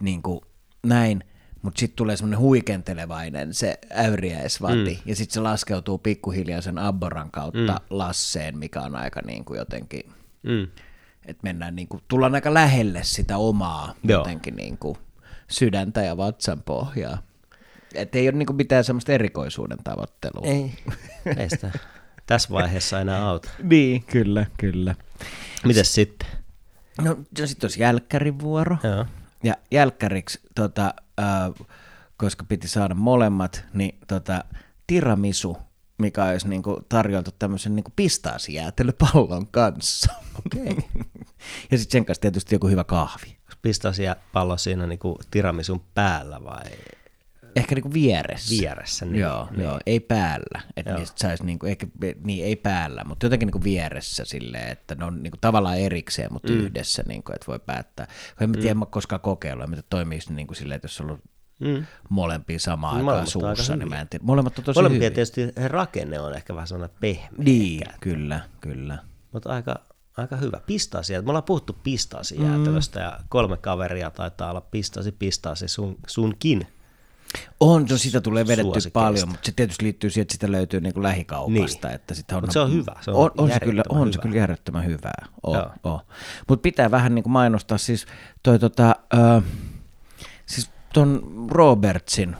niin kuin näin, mutta sitten tulee semmoinen huikentelevainen se äyriäisvati, mm. ja sitten se laskeutuu pikkuhiljaa sen abboran kautta mm. lasseen, mikä on aika niin kuin jotenkin, Mm. että mennään niin kuin, tullaan aika lähelle sitä omaa Joo. jotenkin niin kuin sydäntä ja vatsan pohjaa. Että ei ole niin kuin mitään semmoista erikoisuuden tavoittelua. Ei, ei sitä tässä vaiheessa enää auta. Niin, kyllä, kyllä. Mites sitten? No, no sitten olisi jälkkärin vuoro. Joo. Ja jälkkäriksi, tota, äh, koska piti saada molemmat, niin tota, tiramisu, mikä olisi niinku tarjoltu tämmöisen niinku pistaasijäätelöpallon kanssa. Okei. ja sitten sen kanssa tietysti joku hyvä kahvi. Pistäisi pallo siinä niinku tiramisun päällä vai Ehkä niinku vieressä. vieressä? Niin, joo, niin. joo, ei päällä. Että Joo. niistä saisi niinku, ehkä, niin ei päällä, mutta jotenkin niinku vieressä silleen, että ne on niinku tavallaan erikseen, mutta mm. yhdessä, niinku, että voi päättää. Kun en mä tiedä, mm. mä koskaan kokeillut, mitä toimisi niinku silleen, että jos on ollut Mm. molempia samaan Niin, aikaan molemmat suussa, niin mä en tiedä. Molemmat on tosi Molempia hyviä. tietysti rakenne on ehkä vähän sellainen pehmeä. Niin, kyllä, kyllä. Mutta aika, aika hyvä. Pistaasi. Me ollaan puhuttu pistaasijäätelöstä mm. ja kolme kaveria taitaa olla pistaasi pistaasi sun, sunkin. On, no sitä tulee vedetty Suosikeista. paljon, mutta se tietysti liittyy siihen, että sitä löytyy niin kuin lähikaupasta. Niin. Että sitä on, Mut se on hyvä, se on on, on, se, kyllä, on se hyvä. kyllä järjettömän hyvää. Mutta pitää vähän niin kuin mainostaa siis toi tota, ö, siis ton Robertsin,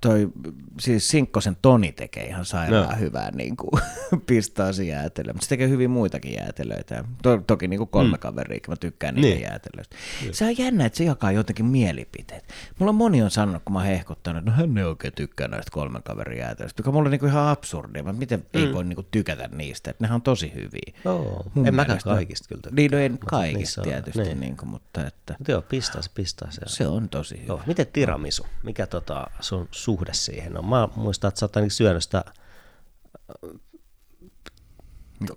toi siis Sinkkosen Toni tekee ihan sairaan Joo. hyvää niin kuin, pistaasi jäätelöä, mutta se tekee hyvin muitakin jäätelöitä. To, toki niin kuin kolme mm. kaveria, mä tykkään niitä Niin. niin. jäätelöistä. Se on jännä, että se jakaa jotenkin mielipiteet. Mulla on moni on sanonut, kun mä oon hehkuttanut, että no hän ei oikein tykkää näistä kolmen kaverin jäätelöistä, joka mulla on niinku ihan absurdia. Mä miten mm. ei voi niinku tykätä niistä, että nehän on tosi hyviä. Mun en mäkään kaikista kyllä tykkää. Niin, no en kaikista niissä on- tietysti, niin. niin. Niinku, mutta että Mutta joo, pistaasi pistaasi. se on tosi hyvä. Joo, miten tiramisu? Mikä tota sun suhde siihen on? Mä muistan, että sä oot ainakin syönyt sitä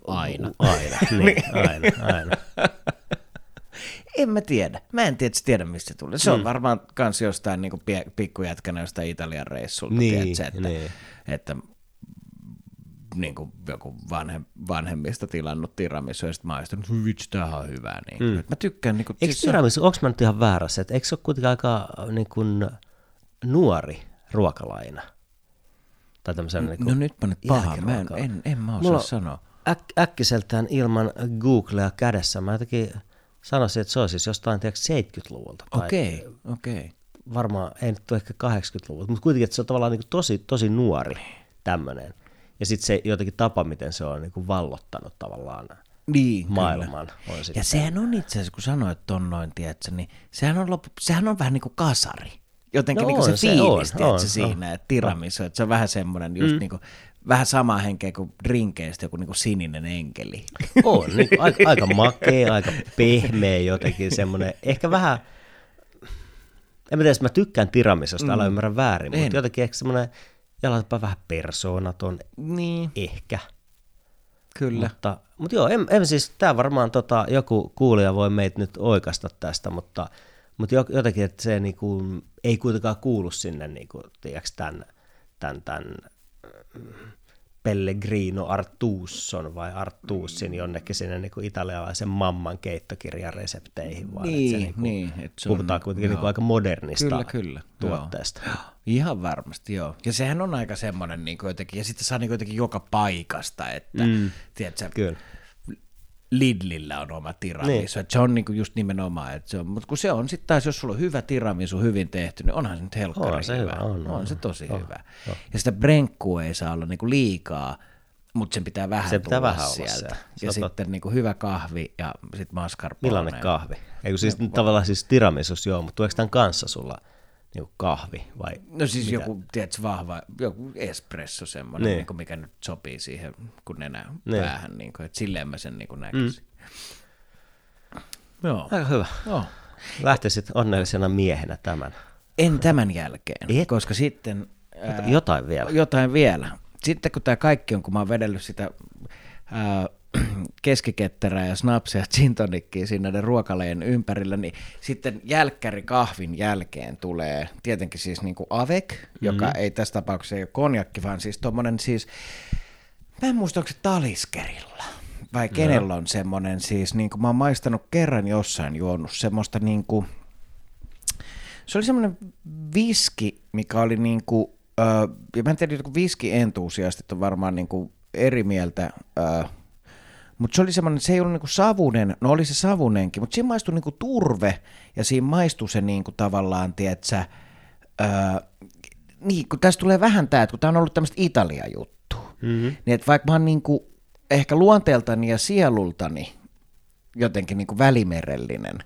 Aina. aina. niin, aina, aina. En mä tiedä. Mä en tiedä, tiedä mistä se tulee. Se on varmaan kans jostain niinku pie- pikkujätkänä jostain Italian reissulta, Niin, tiedätkö, että, niin. että niin kuin joku vanhem, vanhemmista tilannut tiramisu ja sitten maistunut, että vitsi, tämähän on hyvää. Niin. Mm. Mä tykkään, niin kuin, Eikö tiramisu, onko mä nyt ihan väärässä, että eikö se ole kuitenkin aika niin kuin, nuori ruokalaina? Tai tämmöisen niin no nyt nyt paha, mä en, en, en mä osaa Mulla- sanoa. Äk, äkkiseltään ilman Googlea kädessä, mä jotenkin sanoisin, että se on siis jostain tiedätkö, 70-luvulta. tai Okei, okei. Varmaan, ei nyt ole ehkä 80-luvulta, mutta kuitenkin, että se on tavallaan niin kuin tosi, tosi nuori tämmöinen. Ja sitten se jotenkin tapa, miten se on niin kuin vallottanut tavallaan Niin, kyllä. maailman. On Ja sehän on itse asiassa, kun sanoit ton noin, tiedätkö, niin sehän on, loppu, sehän on vähän niin kuin kasari. Jotenkin No niin se on se, fiilis, on, on, siinä, että tiramisu, että se on vähän semmoinen just mm. niin kuin, vähän samaa henkeä kuin drinkeistä joku niin kuin sininen enkeli. On, niin kuin, aika, aika makea, aika pehmeä jotenkin semmoinen, ehkä vähän, en mä tiedä, mä tykkään tiramisusta, mm. älä ymmärrä väärin, En. mutta jotenkin ehkä semmoinen, jollain vähän persoonaton, niin, ehkä. kyllä. Mutta, mutta joo, en, en siis, tämä varmaan tota, joku kuulija voi meitä nyt oikasta tästä, mutta, mutta jo- jotenkin, että se niinku, ei kuitenkaan kuulu sinne, niinku, tiedätkö, tämän, tämän, tämän mm, Pellegrino Artusson vai Artussin jonnekin sinne niinku italialaisen mamman keittokirjan resepteihin, vaan Niin, että se niinku, niin, että se on- puhutaan kuitenkin joo. niinku aika modernista Kyllä, kyllä. tuotteesta. Joo. Ihan varmasti, joo. Ja sehän on aika semmoinen niin jotenkin, ja sitten saa niin jotenkin joka paikasta, että mm. tiedätkö, Kyllä. Lidlillä on oma tiramisu, niin. että se on niinku just nimenomaan, että se on, mutta kun se on sitten taas, jos sulla on hyvä tiramisu hyvin tehty, niin onhan se nyt helkkari On se hyvä, on, on, on, se tosi on, hyvä. Ja sitä brenkkua ei saa olla niinku liikaa, mutta sen pitää vähän Se pitää tulla vähän sieltä. siellä. Se Ja on sitten niinku hyvä kahvi ja sitten mascarpone. Millainen kahvi? Eikö siis tavallaan siis tiramisus joo, mutta tuleeko tämän kanssa sulla niinku kahvi vai? No siis Mitä? joku, tiedätkö, vahva, joku espresso semmoinen, Niin. niin. niin mikä nyt sopii siihen, kun nenä Niin. päähän, niin kuin, että silleen mä sen niin kuin näkisin. Mm. Joo. Aika hyvä. Joo. Lähtisit onnellisena miehenä tämän. En tämän jälkeen, Et? koska sitten ää, Jotain vielä. jotain vielä. sitten kun tämä kaikki on, kun mä oon vedellyt sitä ää, keskiketterää ja snapsia tonickia siinä näiden ruokaleen ympärillä, niin sitten jälkkäri kahvin jälkeen tulee tietenkin siis niin kuin avec, joka mm-hmm. ei tässä tapauksessa ei ole konjakki, vaan siis tuommoinen siis, mä en muista, onko se taliskerilla vai kenellä on semmoinen siis, niin kuin mä oon maistanut kerran jossain juonut semmoista niin kuin, se oli semmoinen viski, mikä oli niin kuin, ja mä en tiedä, viski entuusiastit on varmaan niin kuin eri mieltä, mutta se oli semmoinen, se ei ollut niinku savunen, no oli se savunenkin, mutta siinä maistui niinku turve ja siinä maistui se niinku tavallaan, tietsä, öö, niin kun tässä tulee vähän tämä, että kun tämä on ollut tämmöistä Italia-juttu, mm-hmm. niin että vaikka mä oon niinku ehkä luonteeltani ja sielultani jotenkin niinku välimerellinen,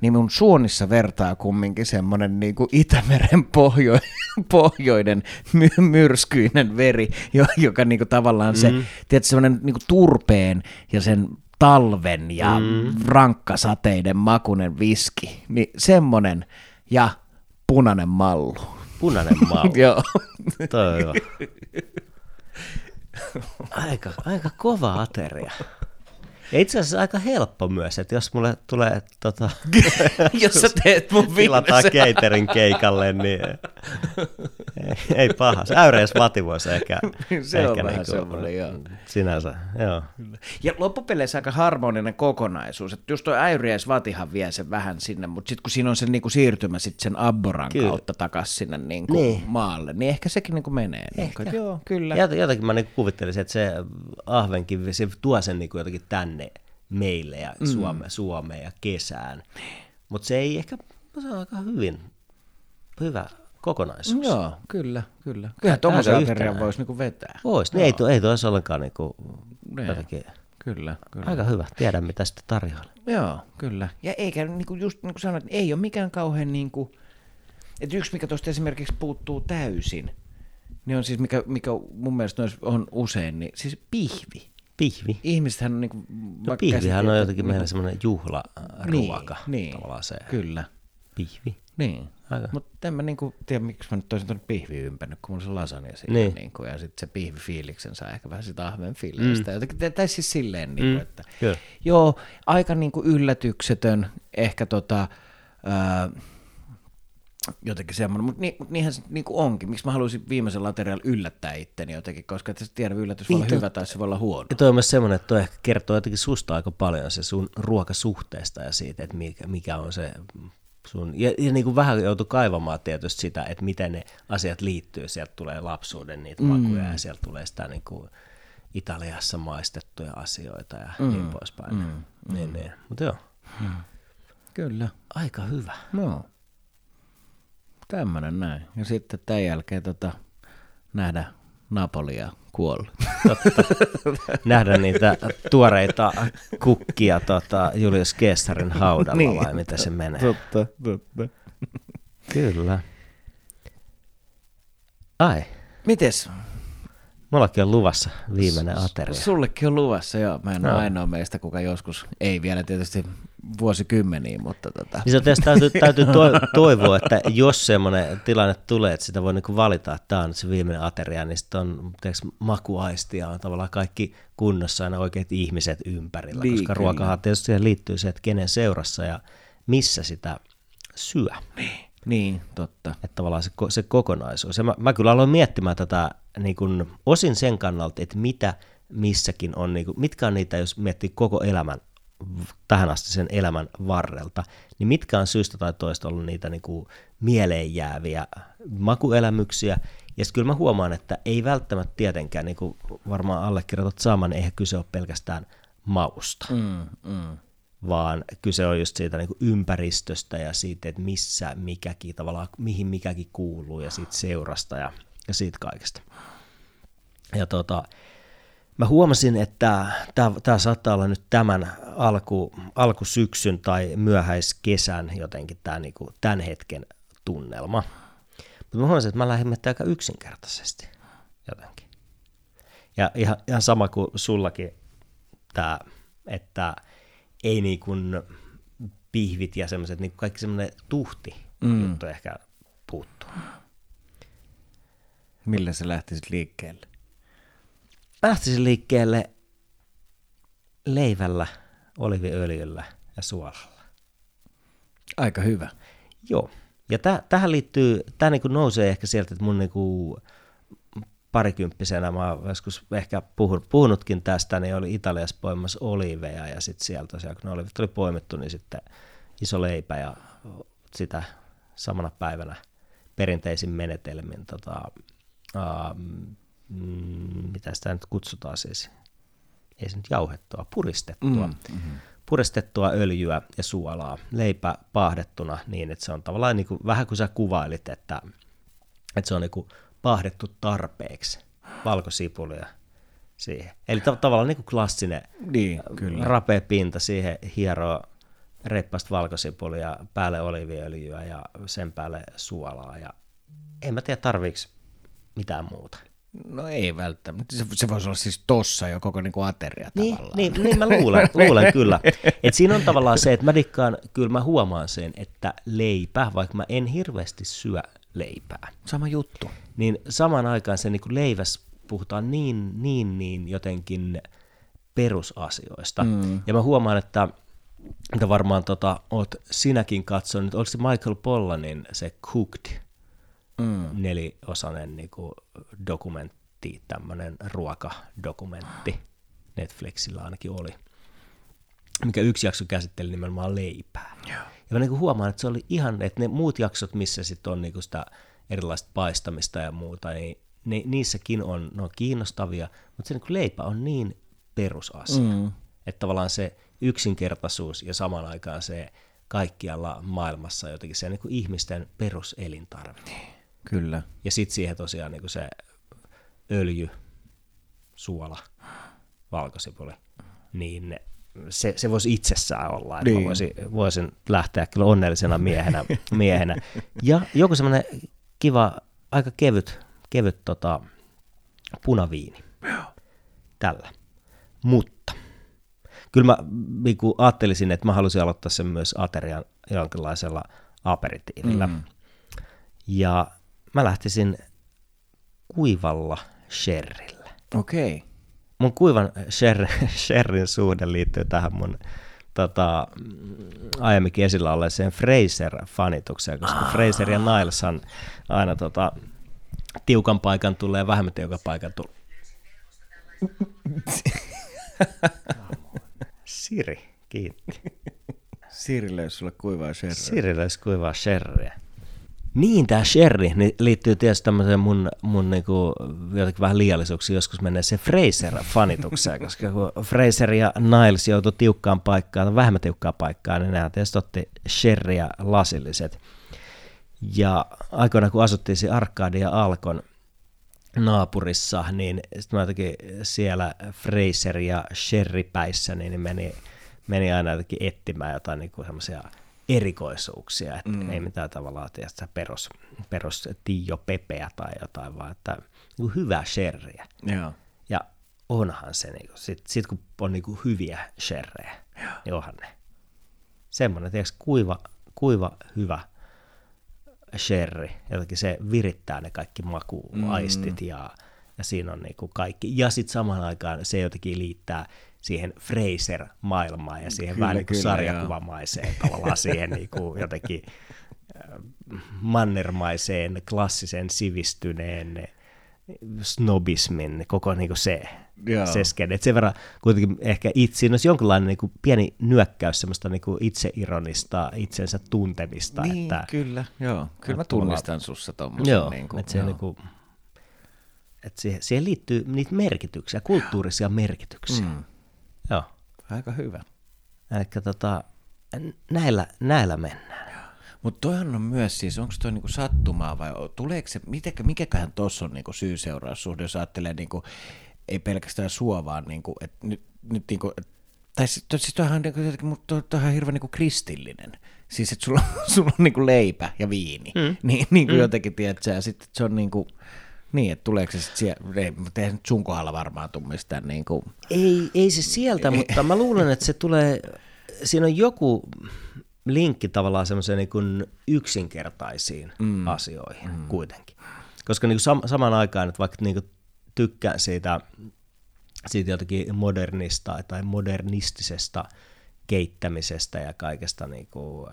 niin mun suonissa vertaa kumminkin semmoinen niin kuin Itämeren pohjo, pohjoinen my, myrskyinen veri, joka niin kuin tavallaan se, mm. tiedätkö, semmoinen niin kuin turpeen ja sen talven ja mm. rankkasateiden makunen viski, niin semmoinen ja punainen mallu. Punainen mallu. Joo. Toi on aika, aika kova ateria. Ja itse asiassa aika helppo myös, että jos mulle tulee, tota, jos sä teet mun tilataan keiterin keikalle, niin ei, ei paha. Se äyreis vati voisi ehkä, se ehkä on vähän niinku, semmoinen, joo. Sinänsä, joo. Ja loppupeleissä aika harmoninen kokonaisuus, että just toi äyriäisvatihan vie sen vähän sinne, mutta sitten kun siinä on se niinku siirtymä sit sen abboran Kyllä. kautta takaisin sinne niinku Niin. maalle, niin ehkä sekin niinku menee. Niinku, että joo, kyllä. Jot- Jotenkin mä niinku kuvittelisin, että se ahvenkin se tuo sen niinku jotenkin tänne meille ja Mm. Suome, Suomeen ja kesään. Mutta se ei ehkä, se on aika hyvin, hyvä kokonaisuus. Joo, kyllä, kyllä. Kyllähän tommosen aika aterian voisi niinku vetää. Vois, niin ei, tuo, ei tuo olisi ollenkaan niinku, Niin. jotenkin, Kyllä, kyllä. aika hyvä. Tiedän, mitä sitten tarjoilee. Joo, kyllä. Ja eikä niinku just niin kuin sanoit, ei ole mikään kauhean niinku, että yksi mikä tuosta esimerkiksi puuttuu täysin, niin on siis mikä, mikä mun mielestä on usein, niin siis pihvi. Pihvi. Ihmisethän on niinku, No, pihvihän on jotenkin niinku- meillä semmoinen juhlaruoka. niin, tavallaan se Kyllä, pihvi. niin. Aika. Mutta en mä niinku tiedä, miksi mä nyt olisin tuonne pihvi ympännyt, kun mulla on se lasagna siinä. Niin. Niinku, ja sitten se pihvi fiiliksen saa ehkä vähän sitä ahven fiilistä. Mm. Jotenkin, tai siis silleen, niinku, Mm, että kyllä. joo, aika niinku yllätyksetön, ehkä tota, ää, jotenkin semmoinen, mutta ni, niinhän se niinku onkin. Miksi mä haluaisin viimeisen laterialla yllättää itteni jotenkin, koska et tiedä, yllätys voi olla Niin, hyvä tai se voi olla huono. Ja toi on myös semmoinen, että toi ehkä kertoo jotenkin susta aika paljon se sun ruokasuhteesta ja siitä, että mikä, mikä on se sun, ja, ja niin kuin vähän joutuu kaivamaan tietysti sitä, että miten ne asiat liittyy, sieltä tulee lapsuuden niitä mm. makuja ja sieltä tulee sitä niin kuin Italiassa maistettuja asioita ja mm. niin poispäin. Mm. Niin, niin. Mutta joo, Kyllä. aika hyvä. No. Tämmönen näin. Ja sitten tämän jälkeen tota, nähdä Napolia kuolla. Nähdä niitä tuoreita kukkia tota, Julius Caesarin haudalla Niin. vai mitä se menee. totta, totta. Kyllä. Ai, Mites? mullakin on luvassa viimeinen ateria. Sullekin on luvassa, joo. Mä en No. ole ainoa meistä, kuka joskus, ei vielä tietysti vuosikymmeniä, mutta tota. Niin se tietysti täytyy, täytyy to- toivoa, että jos semmoinen tilanne tulee, että sitä voi niinku valita, että tämä on se viimeinen ateria, niin sitten on tiedätkö, makuaisti ja on tavallaan kaikki kunnossa aina oikeat ihmiset ympärillä, Niin, koska ruokahan tietysti siihen liittyy se, että kenen seurassa ja missä sitä syö. Niin, totta. Että tavallaan se, se kokonaisuus. Ja mä, mä kyllä aloin miettimään tätä niin kuin, osin sen kannalta, että mitä missäkin on, niin kuin, mitkä on niitä, jos miettii koko elämän, tähän asti sen elämän varrelta, niin mitkä on syystä tai toista ollut niitä niin kuin, mieleen jääviä makuelämyksiä. Ja sitten kyllä mä huomaan, että ei välttämättä tietenkään, niin kuin varmaan allekirjoitat saman, niin eihän kyse ole pelkästään mausta Mm, mm. vaan kyse on just siitä niin kuin ympäristöstä ja siitä, että missä mikäkin tavallaan, mihin mikäkin kuuluu ja siitä seurasta ja, ja siitä kaikesta. Ja tota, mä huomasin, että tämä saattaa olla nyt tämän alku, alkusyksyn tai myöhäiskesän jotenkin tämä niinku, tämän hetken tunnelma. Mutta mä huomasin, että mä lähdin aika yksinkertaisesti jotenkin. Ja ihan, ihan sama kuin sullakin tämä, että ei niin kuin pihvit ja semmoiset, niin kaikki semmoinen tuhti mm. juttu ehkä puuttuu. Millä sä lähtisit liikkeelle? Mä lähtisin liikkeelle leivällä, oliviöljyllä ja suolalla. Aika hyvä. Joo. Ja täh, tähän liittyy, tämä niinku nousee ehkä sieltä, että mun niinku parikymppisenä, mä oon joskus ehkä puhun, puhunutkin tästä, niin oli Italiassa poimassa oliveja ja sitten sieltä tosiaan, kun ne olivit oli poimittu, niin sitten iso leipä ja sitä samana päivänä perinteisin menetelmin, tota, uh, mitä sitä nyt kutsutaan siis, ei se nyt jauhettua, puristettua. Mm, mm-hmm. Puristettua öljyä ja suolaa, leipä paahdettuna niin, että se on tavallaan niin kuin, vähän kuin sä kuvailit, että, että se on niin kuin paahdettu tarpeeksi valkosipulia siihen. Eli tav- tavallaan niin kuin klassinen niin, kyllä. rapea pinta siihen hieroa reippaista valkosipulia, päälle oliviöljyä ja sen päälle suolaa. Ja en mä tiedä, tarviiko mitään muuta. No ei välttämättä. Se, se voisi olla siis tossa jo koko niin kuin ateria niin, tavallaan. Niin, niin mä luulen, luulen kyllä. Et siinä on tavallaan se, että mä dikkaan, kyllä mä huomaan sen, että leipä, vaikka mä en hirveästi syö leipää. Sama juttu. Niin samaan aikaan se niin kuin leiväs puhutaan niin, niin, niin jotenkin perusasioista. Mm. Ja mä huomaan, että mitä varmaan tota, oot sinäkin katsonut, oliko se Michael Pollanin se Cooked mm. neliosainen niin kuin dokumentti, tämmöinen ruokadokumentti, Netflixillä ainakin oli, mikä yksi jakso käsitteli nimenomaan leipää. Joo. Ja mä niin huomaan, että se oli ihan, että ne muut jaksot, missä sitten on niin sitä erilaista paistamista ja muuta, niin ne, niissäkin on, ne on kiinnostavia, mutta se niin leipä on niin perusasia, mm. että tavallaan se yksinkertaisuus ja samaan aikaan se kaikkialla maailmassa jotenkin se niin kuin ihmisten peruselintarve. Kyllä. Ja sitten siihen tosiaan niin kuin se öljy, suola, valkosipuli, niin se, se voisi itsessään olla, että niin. voisin, voisin lähteä kyllä onnellisena miehenä. miehenä. Ja joku semmoinen kiva, aika kevyt, kevyt tota, punaviini tällä. Mutta kyllä mä niin ajattelisin, että mä halusin aloittaa sen myös aterian jonkinlaisella aperitiivillä. Mm. Ja mä lähtisin kuivalla sherrillä. Okei. Okay. Mun kuivan sher, sherrin suhde liittyy tähän mun tota, aiemminkin esillä olleeseen Fraser-fanitukseen, koska ah. Fraser ja Nileshan aina tota, tiukan paikan tulee ja vähemmän tiukan paikan tulee. Siri, kiitti. Siri löysi sulle kuivaa sherryä. Siri löysi kuivaa sherryä. Niin, tämä sherry niin liittyy tietysti tämmöiseen mun, mun niinku, jotenkin vähän liiallisuuksiin, joskus menee se Fraser-fanitukseen, koska kun Fraser ja Niles joutui tiukkaan paikkaan, vähemmän tiukkaan paikkaan, niin nämä tietysti otti sherryä lasilliset. Ja aikoina kun asuttiin siinä Arkadia Alkon naapurissa, niin sitten mä jotenkin siellä Fraser ja Sherry-päissä, niin meni, meni aina jotenkin etsimään jotain niin kuin semmoisia erikoisuuksia, että mm. ei mitään tavallaan tietysti perus, perus Tio Pepeä tai jotain, vaan että niin hyvää sherryä. Joo. Ja onhan se, niin sitten sit kun on niin kuin hyviä sherrejä, niin onhan ne. Semmoinen, tiedätkö, kuiva, kuiva, hyvä sherry, jotenkin se virittää ne kaikki makuaistit mm. ja, ja siinä on niin kuin kaikki. Ja sitten samaan aikaan se jotenkin liittää siihen Fraser-maailmaan ja siihen kyllä, vähän niin kuin sarjakuvamaiseen tavallaan siihen niin kuin jotenkin äh, mannermaiseen, klassisen sivistyneen snobismin, koko niin kuin se, Joo. se skene. sen verran kuitenkin ehkä itse, olisi jonkinlainen niin kuin pieni nyökkäys semmoista niin kuin itseironista, itsensä tuntemista. Niin, että, kyllä, joo. Kyllä mä tunnistan sussa tuommoisen. Joo, niin kuin, että se joo. Niin kuin, että siihen, siihen liittyy niitä merkityksiä, kulttuurisia merkityksiä. Mm. Joo. Aika hyvä. Eli tota, näillä, näillä mennään. Mutta toihan on myös siis, onko toi niinku sattumaa vai tuleeko se, mitenkä, mikäköhän tuossa on niinku syy-seuraussuhde, jos ajattelee niinku, ei pelkästään sua, vaan niinku, et nyt, nyt niinku, et, tai siis, siis toihan, niinku, toi, toihan on hirveän niinku kristillinen. Siis että sulla, sulla on niinku leipä ja viini, mm. niin, niin kuin mm. jotenkin, tiedätkö, ja sitten se on niinku, niin, että tuleeko se sitten siellä, ei, ei nyt sun kohdalla varmaan tule mistään niin kuin... Ei, ei se sieltä, mutta mä luulen, että se tulee, siinä on joku linkki tavallaan semmoiseen niin yksinkertaisiin mm. asioihin mm. kuitenkin. Koska niin kuin sam- samaan aikaan, että vaikka niin kuin tykkään siitä siitä jotenkin modernista tai modernistisesta keittämisestä ja kaikesta niin kuin,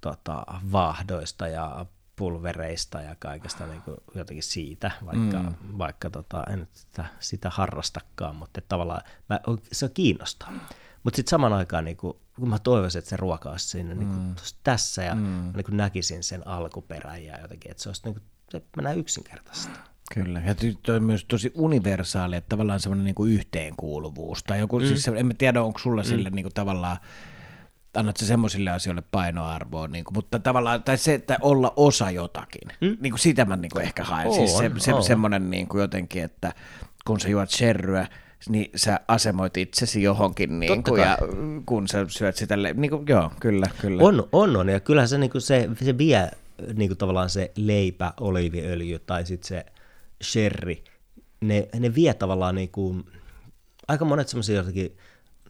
tota, vaahdoista ja pulvereista ja kaikesta niin kuin jotenkin siitä, vaikka, mm. vaikka tota, en sitä, sitä harrastakaan, mutta tavallaan mä, se kiinnostaa. Mutta sitten saman aikaan, niin kuin, kun mä toivoisin, että se ruoka olisi siinä niin kuin, mm. tässä ja mm. niin kuin näkisin sen alkuperän ja jotenkin, että se olisi niin kuin, se mennään yksinkertaisesti. Kyllä, ja toi on myös tosi universaali, että tavallaan semmoinen niin kuin yhteenkuuluvuus, tai joku, mm. siis en mä tiedä, onko sulla mm. sille niin kuin tavallaan, annat se semmoisille asioille painoarvoa, niin kuin, mutta tavallaan, tai se, että olla osa jotakin, mm? niin kuin sitä mä niin kuin ehkä haen, on, siis se, se, semmoinen niin kuin jotenkin, että kun sä juot sherryä, niin sä asemoit itsesi johonkin, niin kuin, ja kun sä syöt sitä, niin kuin, joo, kyllä, kyllä. On, on, on, ja kyllähän se, niin kuin se, se vie niin kuin tavallaan se leipä, oliiviöljy tai sitten se sherry, ne, ne vie tavallaan niin kuin, aika monet semmoisia jotenkin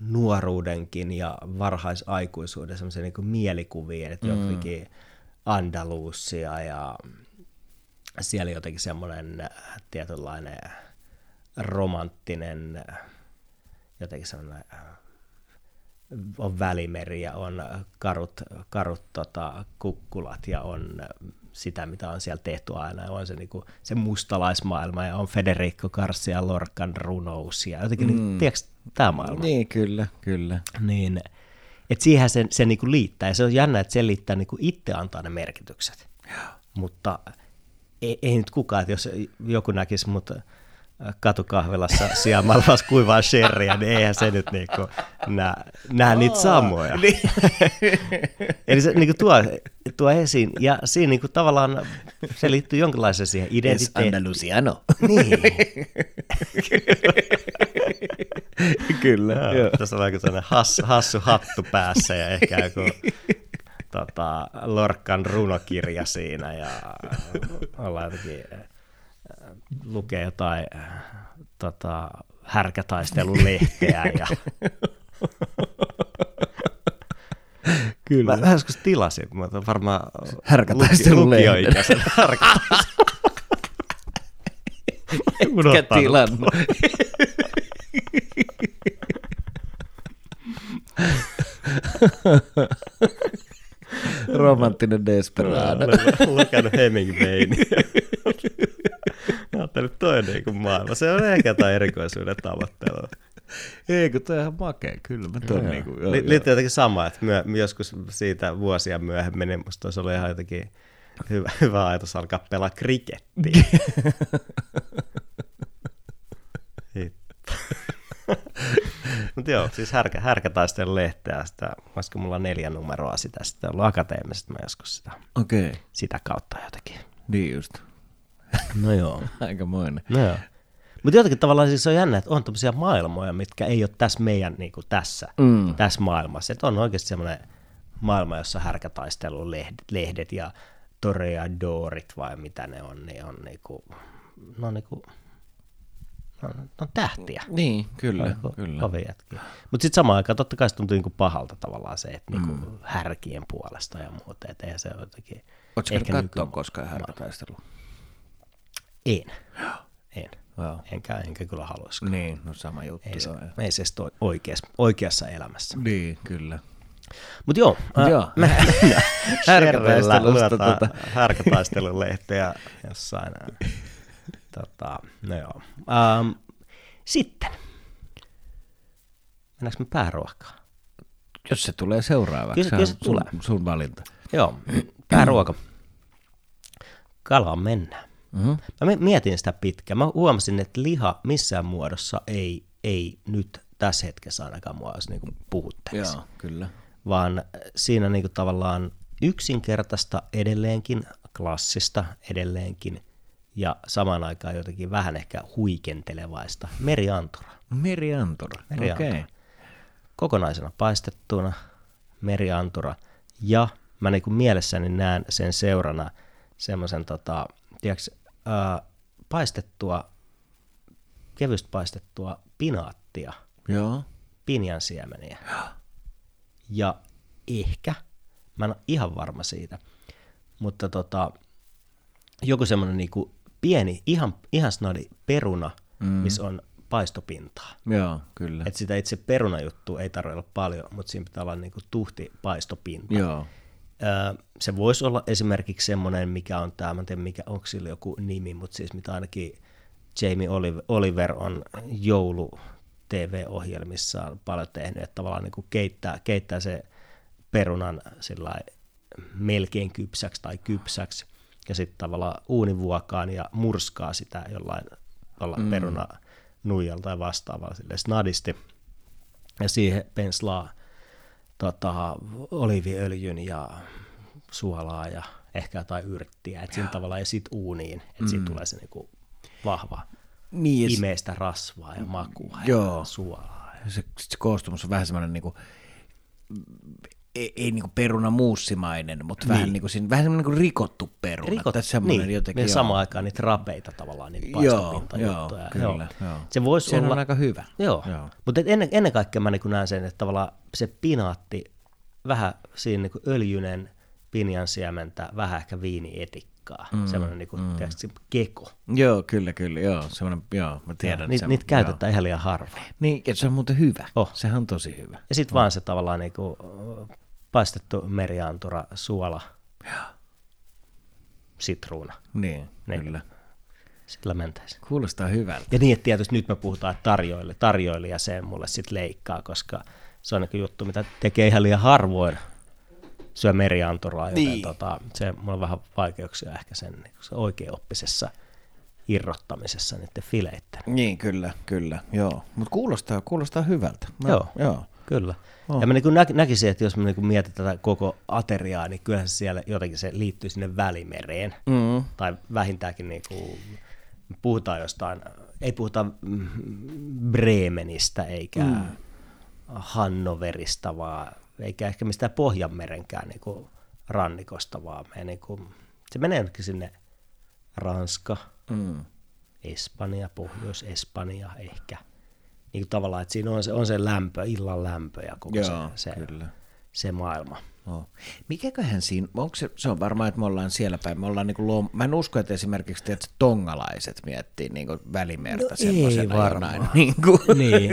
nuoruudenkin ja varhaisaikuisuuden semmoisia niin mielikuvia, että mm. jotenkin Andalusia ja siellä jotenkin semmoinen tietynlainen romanttinen, jotenkin semmoinen on välimeri ja on karut, karut tota, kukkulat ja on sitä, mitä on siellä tehty aina. On se, niin kuin, se mustalaismaailma ja on Federico Garcia Lorcan runous ja jotenkin, niin, mm. niin, tiedätkö, tämä maailma? Niin, kyllä, kyllä. Niin, että siihen se, se niin kuin liittää ja se on jännä, että se liittää niin kuin itse antaa ne merkitykset. Mutta ei, ei nyt kukaan, että jos joku näkisi mutta katukahvilassa sijaamalla kuivaa sherryä, niin eihän se nyt niinku näe, näe niitä samoja. Niin. Eli se niinku tuo, tuo esiin, ja siinä niinku tavallaan se liittyy jonkinlaiseen siihen identiteettiin. Es Andalusiano. Niin. Kyllä. Joo, joo. Tässä on aika sellainen hassu, hassu hattu päässä ja ehkä joku tota, Lorkan runokirja siinä ja ollaan jotenkin lukee jotain tota, härkätaistelun lehteä ja Kyllä. Mä, mä joskus tilasin, mutta varmaan härkätaistelun lukioikäisen härkätaistelun. Etkä tilannut. Romanttinen desperado. Olen lukenut Hemingwayn. Ajattelin, että toi on niin kuin maailma. Se on ehkä jotain erikoisuuden tavoittelua. Ei, kun toi on ihan makea, kyllä. Mä ton niin kuin, joo, Liittyy jotenkin sama, että myö, joskus siitä vuosia myöhemmin, niin musta olisi ollut ihan jotenkin hyvä, hyvä ajatus alkaa pelaa krikettiä. Mutta joo, siis härkä, härkätaistelun lehteä, sitä, olisiko mulla neljä numeroa sitä, sitä ollut akateemisesta mä joskus sitä, okay. sitä kautta jotenkin. Niin just. No joo. moinen. No joo. Mutta jotenkin tavallaan siis on jännä, että on tämmöisiä maailmoja, mitkä ei ole tässä meidän niin kuin tässä, mm. tässä maailmassa. Että on oikeasti semmoinen maailma, jossa härkätaistelun lehdet, lehdet ja toreadorit vai mitä ne on, niin on niinku, no niinku, no, on tähtiä. Niin, kyllä. Oliko kyllä. Mutta sitten samaan aikaan totta kai se tuntuu niinku pahalta tavallaan se, että niinku mm. härkien puolesta ja muuta. Että eihän se jotenkin... Oletko katsoa koskaan härkätaistelua? En. En. Wow. Enkä, enkä kyllä haluaisi. Niin, no sama juttu. Ei se, ei se oikeassa, oikeassa elämässä. Niin, kyllä. Mutta joo, Mut joo. me härkätaistelusta tota. härkätaistelun lehteä jossain. tota, no joo. Um, sitten, mennäänkö me pääruokaan? Jos se tulee seuraavaksi, kyllä, se, tulee. Sun, sun valinta. Joo, pääruoka. Kalaan mennään. Mm-hmm. Mä mietin sitä pitkään. Mä huomasin, että liha missään muodossa ei, ei nyt tässä hetkessä ainakaan mua olisi niin. Joo, kyllä. Vaan siinä niin kuin tavallaan yksinkertaista edelleenkin, klassista edelleenkin ja samaan aikaan jotenkin vähän ehkä huikentelevaista. Meriantura. Meriantura, okei. Okay. Kokonaisena paistettuna meriantura ja mä niin kuin mielessäni näen sen seurana semmoisen tota, tiedätkö, paistettua, kevystä paistettua pinaattia, Joo. pinjan siemeniä. Ja ehkä, mä en ole ihan varma siitä, mutta tota, joku semmoinen niinku pieni, ihan, ihan snadi peruna, mm. missä on paistopintaa. Joo, kyllä. Et sitä itse perunajuttua ei tarvitse olla paljon, mutta siinä pitää olla niinku tuhti paistopinta. Joo. Se voisi olla esimerkiksi semmoinen, mikä on tämä, en tiedä mikä, onko sillä joku nimi, mutta siis mitä ainakin Jamie Oliver on joulu TV-ohjelmissaan paljon tehnyt, että tavallaan niin kuin keittää, keittää se perunan sillä melkein kypsäksi tai kypsäksi, ja sitten tavallaan uunivuokaan ja murskaa sitä jollain, jollain mm. peruna nuijalta tai vastaavalla sille snadisti, ja siihen penslaa tota, oliviöljyn ja suolaa ja ehkä jotain yrttiä, että siinä tavalla ja sitten uuniin, että mm. siitä tulee se niinku vahva niin, imeistä rasvaa ja makua joo. ja suolaa. Se, se koostumus on vähän semmoinen niinku, ei, ei niinku peruna muussimainen, mutta niin. vähän, niinku, siinä, vähän semmoinen niinku rikottu peruna. Rikot, Tässä niin, jotenkin, ja samaan aikaan niitä rapeita tavallaan, niitä paistopintajuttuja. Joo, kyllä, joo. joo. Se voisi Sehän olla... on aika hyvä. Joo, joo. mutta ennen, ennen kaikkea mä niin näen sen, että tavallaan se pinaatti, vähän siinä niin öljynen pinjan siementä, vähän ehkä viinietikkaa, mm, semmoinen niin kuin, mm. tiedätkö, keko. Joo, kyllä, kyllä, joo, semmoinen, joo, mä tiedän. Niitä niit käytetään joo. ihan liian harvoin. Niin, ja se on muuten hyvä, oh. sehän on tosi hyvä. Ja sitten oh. vaan se tavallaan niin kuin, paistettu meriantura, suola, joo. sitruuna. Niin, niin. kyllä. Sillä mentäisiin. Kuulostaa hyvältä. Ja niin, että tietysti nyt me puhutaan, tarjoille, tarjoilija se mulle sitten leikkaa, koska se on niin juttu, mitä tekee ihan liian harvoin syö merianturaa, joten niin. tota, se, mulla on vähän vaikeuksia ehkä sen niin se oikeaoppisessa irrottamisessa niiden fileitten. Niin, kyllä, kyllä, joo. Mutta kuulostaa, kuulostaa hyvältä. Mä, joo, joo, kyllä. Oh. Ja mä niin nä- näkisin, että jos mä niin mietin tätä koko ateriaa, niin kyllähän se siellä jotenkin se liittyy sinne välimereen. Mm. Tai vähintäänkin niin kuin, puhutaan jostain, ei puhuta Bremenistä eikä mm. Hannoverista, vaan eikä ehkä mistään Pohjanmerenkään niin kuin rannikosta, vaan me niin kuin, se menee sinne Ranska, mm. Espanja, Pohjois-Espanja ehkä. Niin kuin tavallaan, että siinä on se, on se lämpö, illan lämpö ja koko Joo, se, se, kyllä. se maailma. No. Mikäköhän siinä, onko se, se on varmaan, että me ollaan siellä päin, me ollaan niin kuin luom, mä en usko, että esimerkiksi että tongalaiset miettii niin kuin välimerta no semmoisena jonain, niin kuin, niin.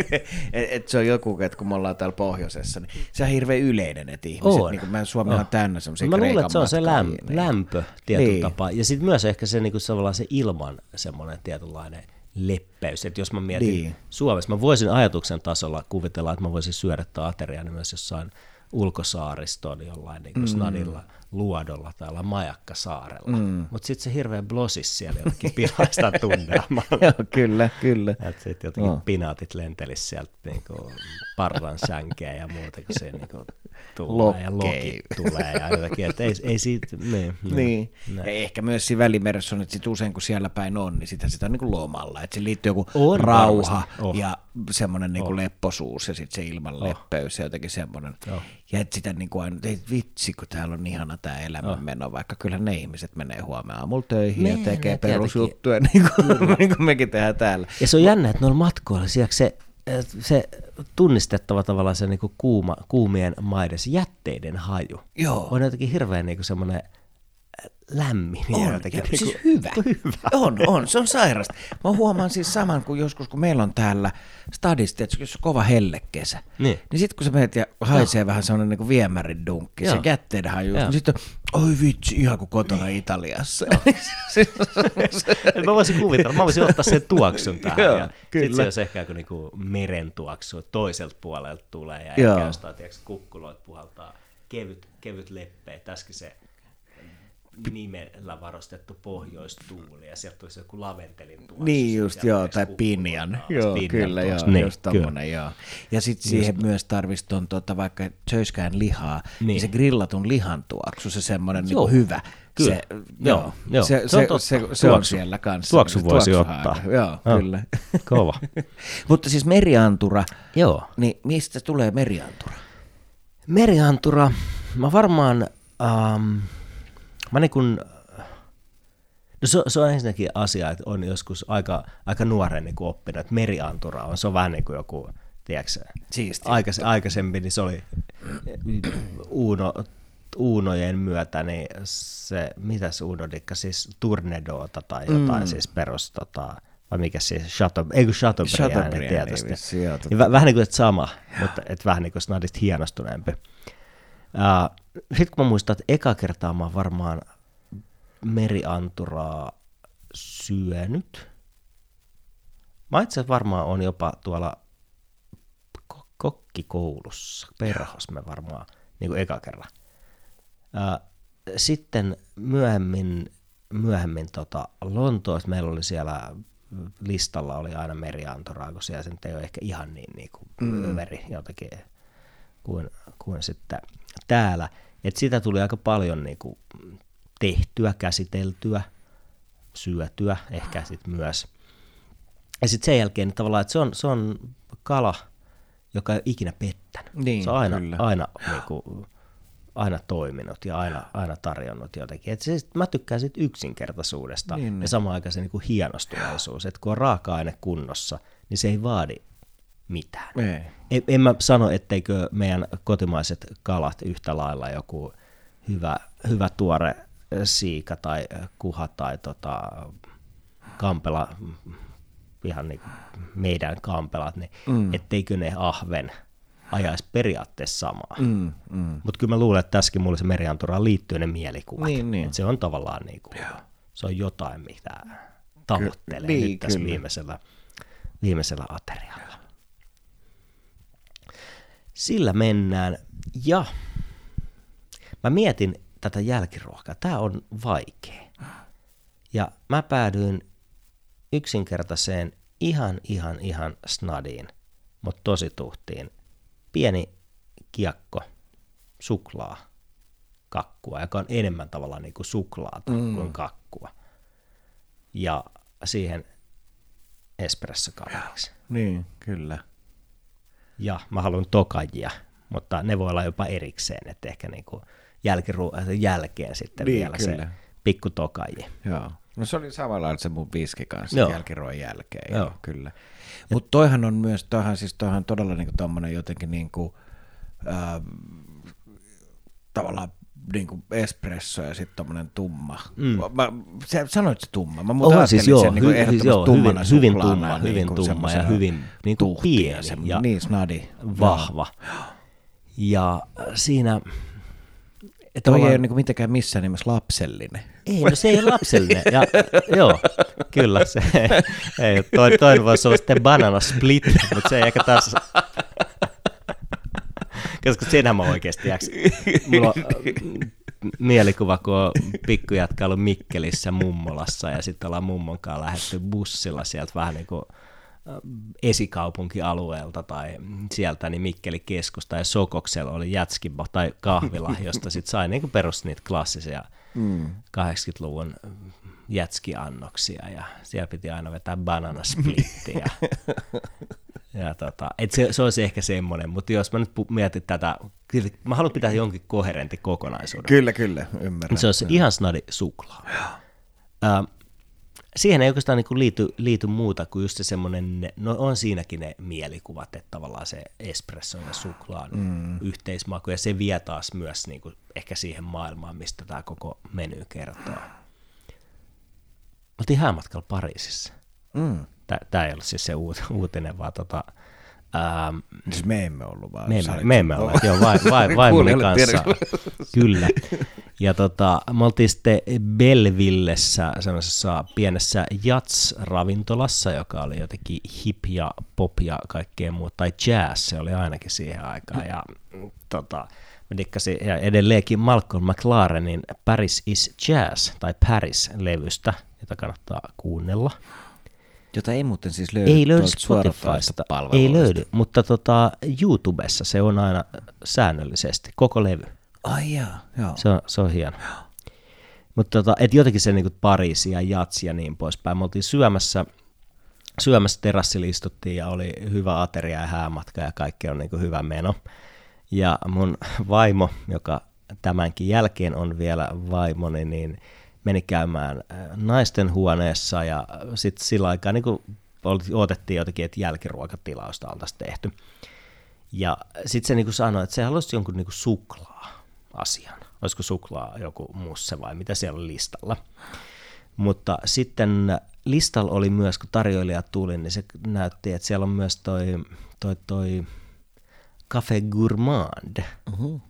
et, et, se on joku, että kun me ollaan täällä pohjoisessa, niin se on hirveän yleinen, että ihmiset, on. niin kuin, mä Suomi on täynnä semmoisia Mä luulen, että se on se lämpö, niin. lämpö tietyllä niin. tapaa, ja sitten myös ehkä se, niin kuin, se ilman semmoinen tietynlainen leppeys. Että jos mä mietin niin. Suomessa, mä voisin ajatuksen tasolla kuvitella, että mä voisin syödä ateriaa niin myös jossain ulkosaariston jollain niin kuin mm. snadilla luodolla täällä Majakkasaarella. Mm. Mutta sitten se hirveä blosis siellä jotenkin pilaista tunnelmaa. Joo, kyllä, kyllä. Että sitten jotenkin oh. pinaatit lentelisi sieltä niin kuin parran sänkeä ja muuta, kun se niin kuin tulee ja loki tulee ja jotakin, että ei, ei siitä, niin. niin. niin. Ja ehkä myös siinä välimeressä on, että sit usein kun siellä päin on, niin sitä, sitä on niin kuin lomalla, että se liittyy joku on rauha oh. ja semmoinen niin oh. lepposuus ja sitten se ilman oh. leppeys ja jotenkin semmoinen. Oh. Ja että sitä niin kuin aina, ei vitsi, kun täällä on ihana tämä elämänmeno, oh. vaikka kyllä ne ihmiset menee huomenna aamulla töihin ne, ja tekee perusjuttuja, niin kuin, niin kuin mekin tehdään täällä. Ja se on jännä, että noilla matkoilla, se se tunnistettava tavallaan se niin kuin kuuma, kuumien maiden se jätteiden haju Joo. on jotenkin hirveän niin semmoinen lämmin. On, jotenkin, ja, niin kuin, siis hyvä. hyvä. On, on, se on sairasta. Mä huomaan siis saman kuin joskus, kun meillä on täällä stadista, että jos on kova hellekesä, niin, niin sitten kun sä menet ja haisee no. vähän semmoinen niin viemärin dunkki, se kätteiden haju, niin sitten oi vitsi, ihan kuin kotona niin. Italiassa. mä voisin kuvitella, mä voisin ottaa sen tuoksun tähän. Joo, ja kyllä. se olisi ehkä kuin niinku meren tuoksu toiselta puolelta tulee ja Joo. ehkä jostain tiedätkö, kukkuloit puhaltaa kevyt, kevyt leppeä. Tässäkin se nimellä varustettu pohjoistuuli ja sieltä tulisi joku laventelin tuoksu. Niin just, joo, tai pinjan. Joo, pinjan kyllä, joo, niin, just tommonen, joo. Ja sitten siihen just. myös tarvitsisi tuon, tuota, vaikka söiskään lihaa, niin. niin se grillatun lihan tuoksu, se semmoinen niin hyvä. Kyllä. Se, joo, joo. Se, se, se, se, se on siellä kanssa. Tuoksu voisi ottaa. Joo, oh, kyllä. Kova. Mutta siis meriantura, joo. niin mistä tulee meriantura? Meriantura, mä varmaan... Um, Mä niin kun, no se, se, on ensinnäkin asia, että on joskus aika, aika nuoren niin oppinut, että meriantura on, se on vähän niin kuin joku, tiedätkö, aikais, aikaisemmin niin se oli Uno, Uunojen myötä, niin se, mitä se Uno dikka, siis Turnedoota tai jotain, mm. siis perus tota, vai mikä se Chateau, ei kun Chateaubriand Chateaubriand, tietysti. Niin vä- vähän niin kuin sama, mutta et vähän niin kuin snadista hienostuneempi. Sitten kun mä muistan, että eka kertaa mä oon varmaan merianturaa syönyt. Mä itse varmaan on jopa tuolla ko- kokkikoulussa, perhos me varmaan, niin kuin eka kerran. Sitten myöhemmin, myöhemmin tota Lontoossa meillä oli siellä listalla oli aina merianturaa, kun siellä ei ole ehkä ihan niin, niin kuin mm. meri jotenkin kuin, kuin sitten täällä. Et sitä tuli aika paljon niin kuin tehtyä, käsiteltyä, syötyä ehkä sitten myös. Ja sitten sen jälkeen niin tavallaan, että se on, se on kala, joka ei ole ikinä pettänyt. Niin, se on aina, kyllä. aina, niin kuin, aina toiminut ja aina, aina tarjonnut jotenkin. Et se, sit- mä tykkään siitä yksinkertaisuudesta Niin, ja niin. samaan aikaan se niin kuin hienostuneisuus, että kun on raaka-aine kunnossa, niin se ei vaadi mitään. Ei. En, en mä sano, etteikö meidän kotimaiset kalat yhtä lailla joku hyvä, hyvä tuore siika tai kuha tai tota, kampela, ihan niin meidän kampelat, niin mm. etteikö ne ahven ajaisi periaatteessa samaa. Mm, mm. Mutta kyllä mä luulen, että tässäkin mulle se merianturaan liittyy ne mielikuvat. Niin, niin. Et se on tavallaan niin kuin, se on jotain, mitä tavoittelee Ky- nyt niin, tässä kyllä. viimeisellä, viimeisellä aterialla. Sillä mennään. Ja mä mietin tätä jälkiruokaa. Tämä on vaikea. Ja mä päädyin yksinkertaiseen ihan, ihan, ihan snadiin, mutta tosi tuhtiin. Pieni kiekko suklaa kakkua, joka on enemmän tavallaan niin kuin suklaata mm. kuin kakkua. Ja siihen espressokaveriksi. Niin, kyllä. Ja mä haluan tokajia, mutta ne voi olla jopa erikseen, että ehkä niin kuin jälkiru- jälkeen sitten Niin, vielä kyllä. se pikku tokaji. Joo. No se oli samalla se mun viski kanssa Joo. jälkiruoan jälkeen. Joo. Joo. Kyllä. Mutta toihan on myös, toihan siis toihan todella niinku tommonen jotenkin niinku, äh, tavallaan niinku espresso ja sitten tommonen tumma. Mm. Mä, sä sanoit se tumma. Mä muuten siis joo, sen niinku hy- ehdottomasti joo, tummana hyvin- hyvin tumma, hyvin niinku tumma ja hyvin niinku tuhtia, pieni se- ja niin snadi. Vahva. Ja siinä... että Toi ei ole niinku mitenkään missään nimessä lapsellinen. Ei, no se ei ole lapsellinen. Ja, joo, kyllä se ei. Toi, toinen voisi olla sitten banana split, mutta se ei ehkä taas... Koska senhän mä oikeasti jääks. Mulla on äh, mielikuva, kun on pikkujätkä ollut Mikkelissä mummolassa ja sitten ollaan mummon kanssa lähdetty bussilla sieltä vähän niin kuin äh, esikaupunkialueelta tai sieltä, niin Mikkeli keskusta ja Sokoksella oli jätskibo tai kahvila, josta sitten sai niin perus niitä klassisia mm. 80-luvun jätskiannoksia ja siellä piti aina vetää banana splittiä. ja tota, et se, se olisi ehkä semmoinen, mutta jos mä nyt pu- mietin tätä, kyllä mä haluan pitää jonkin koherentti kokonaisuuden. Kyllä, kyllä, ymmärrän. Se olisi ihan snadi suklaa. Ää, siihen ei oikeastaan niinku liity, liity muuta kuin just se semmoinen, no on siinäkin ne mielikuvat, että tavallaan se espresso ja suklaan mm. yhteismaku, ja se vie taas myös niinku ehkä siihen maailmaan, mistä tämä koko meny kertoo. Oltiin häämatkalla Pariisissa. Mm. Tämä ei ollut siis se uut, uutinen, vaan tota, ähm, Siis me emme ollut vaan. me emme, me emme ole, joo, vai, vai, vaimoni kanssa, kyllä. Ja tota, me oltiin sitten Bellevillessä, semmoisessa pienessä Jats-ravintolassa, joka oli jotenkin hip ja pop ja kaikkea muuta, tai jazz, se oli ainakin siihen aikaan. Ja tota, mä dikkasin, ja edelleenkin Malcolm McLarenin Paris is Jazz, tai Paris-levystä, jota kannattaa kuunnella. Jota ei muuten siis löydy Ei löydy Spotifysta, ei löydy, mutta tota, YouTubessa se on aina säännöllisesti, koko levy. Ai jaa, joo. Se on, se on hieno. Mutta tota, et jotenkin se niinku Pariisi ja jatsi ja niin poispäin. Me oltiin syömässä, syömässä terassilla istuttiin ja oli hyvä ateria ja häämatka ja kaikki on niinku hyvä meno. Ja mun vaimo, joka tämänkin jälkeen on vielä vaimoni, niin meni käymään äh, naisten huoneessa ja sitten sillä aikaa niin otettiin jotenkin, että jälkiruokatilausta oltaisiin tehty. Ja sitten se niinku sanoi, että se haluaisi jonkun niinku suklaa-asian. Olisiko suklaa joku musse vai mitä siellä on listalla. Mutta sitten listalla oli myös, kun tarjoilija tuli, niin se näytti, että siellä on myös toi, toi, toi Café Gourmand. Uh-huh.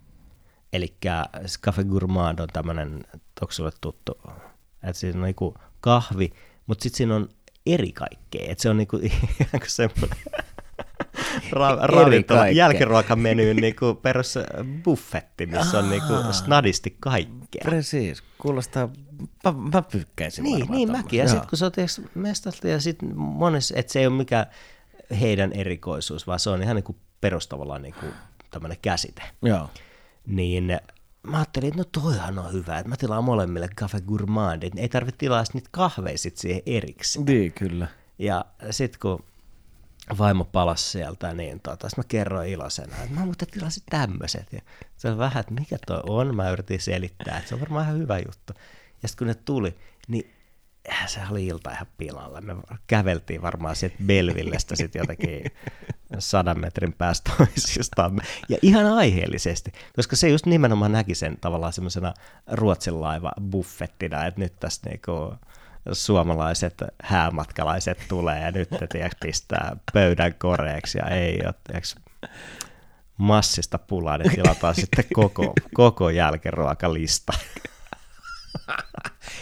Eli Café Gourmand on tämmöinen, onko sulle tuttu, että siinä on niinku kahvi, mutta sitten siinä on eri kaikkea. Että se on niinku ihan kuin semmoinen ra- ravintola, jälkiruokamenyyn niinku perus buffetti, missä on niinku snadisti kaikkea. Precis, kuulostaa, mä, mä pykkäisin Niin, niin tommosen. mäkin. Ja sitten kun sä oot mestalta ja sitten monessa, että se ei ole mikään heidän erikoisuus, vaan se on ihan niinku perustavallaan niinku tämmöinen käsite. Joo. Niin mä ajattelin, että no toihan on hyvä, että mä tilaan molemmille Café Gourmand, että ei tarvitse tilaa sit niitä kahveja sit siihen erikseen. Niin, kyllä. Ja sitten kun vaimo palasi sieltä, niin tota, sit mä kerroin iloisena, että mä muuten tilasin tämmöiset. Ja se on vähän, että mikä toi on, mä yritin selittää, että se on varmaan ihan hyvä juttu. Ja sitten kun ne tuli, niin se oli ilta ihan pilalla. Me käveltiin varmaan sieltä Belvillestä sitten jotenkin sadan metrin päästä toisistaan. Ja ihan aiheellisesti, koska se just nimenomaan näki sen tavallaan semmoisena Ruotsin laiva buffettina, että nyt tässä niinku suomalaiset häämatkalaiset tulee ja nyt tiiäks, pistää pöydän koreeksi ja ei ole massista pulaa, niin tilataan sitten koko, koko jälkiruokalista.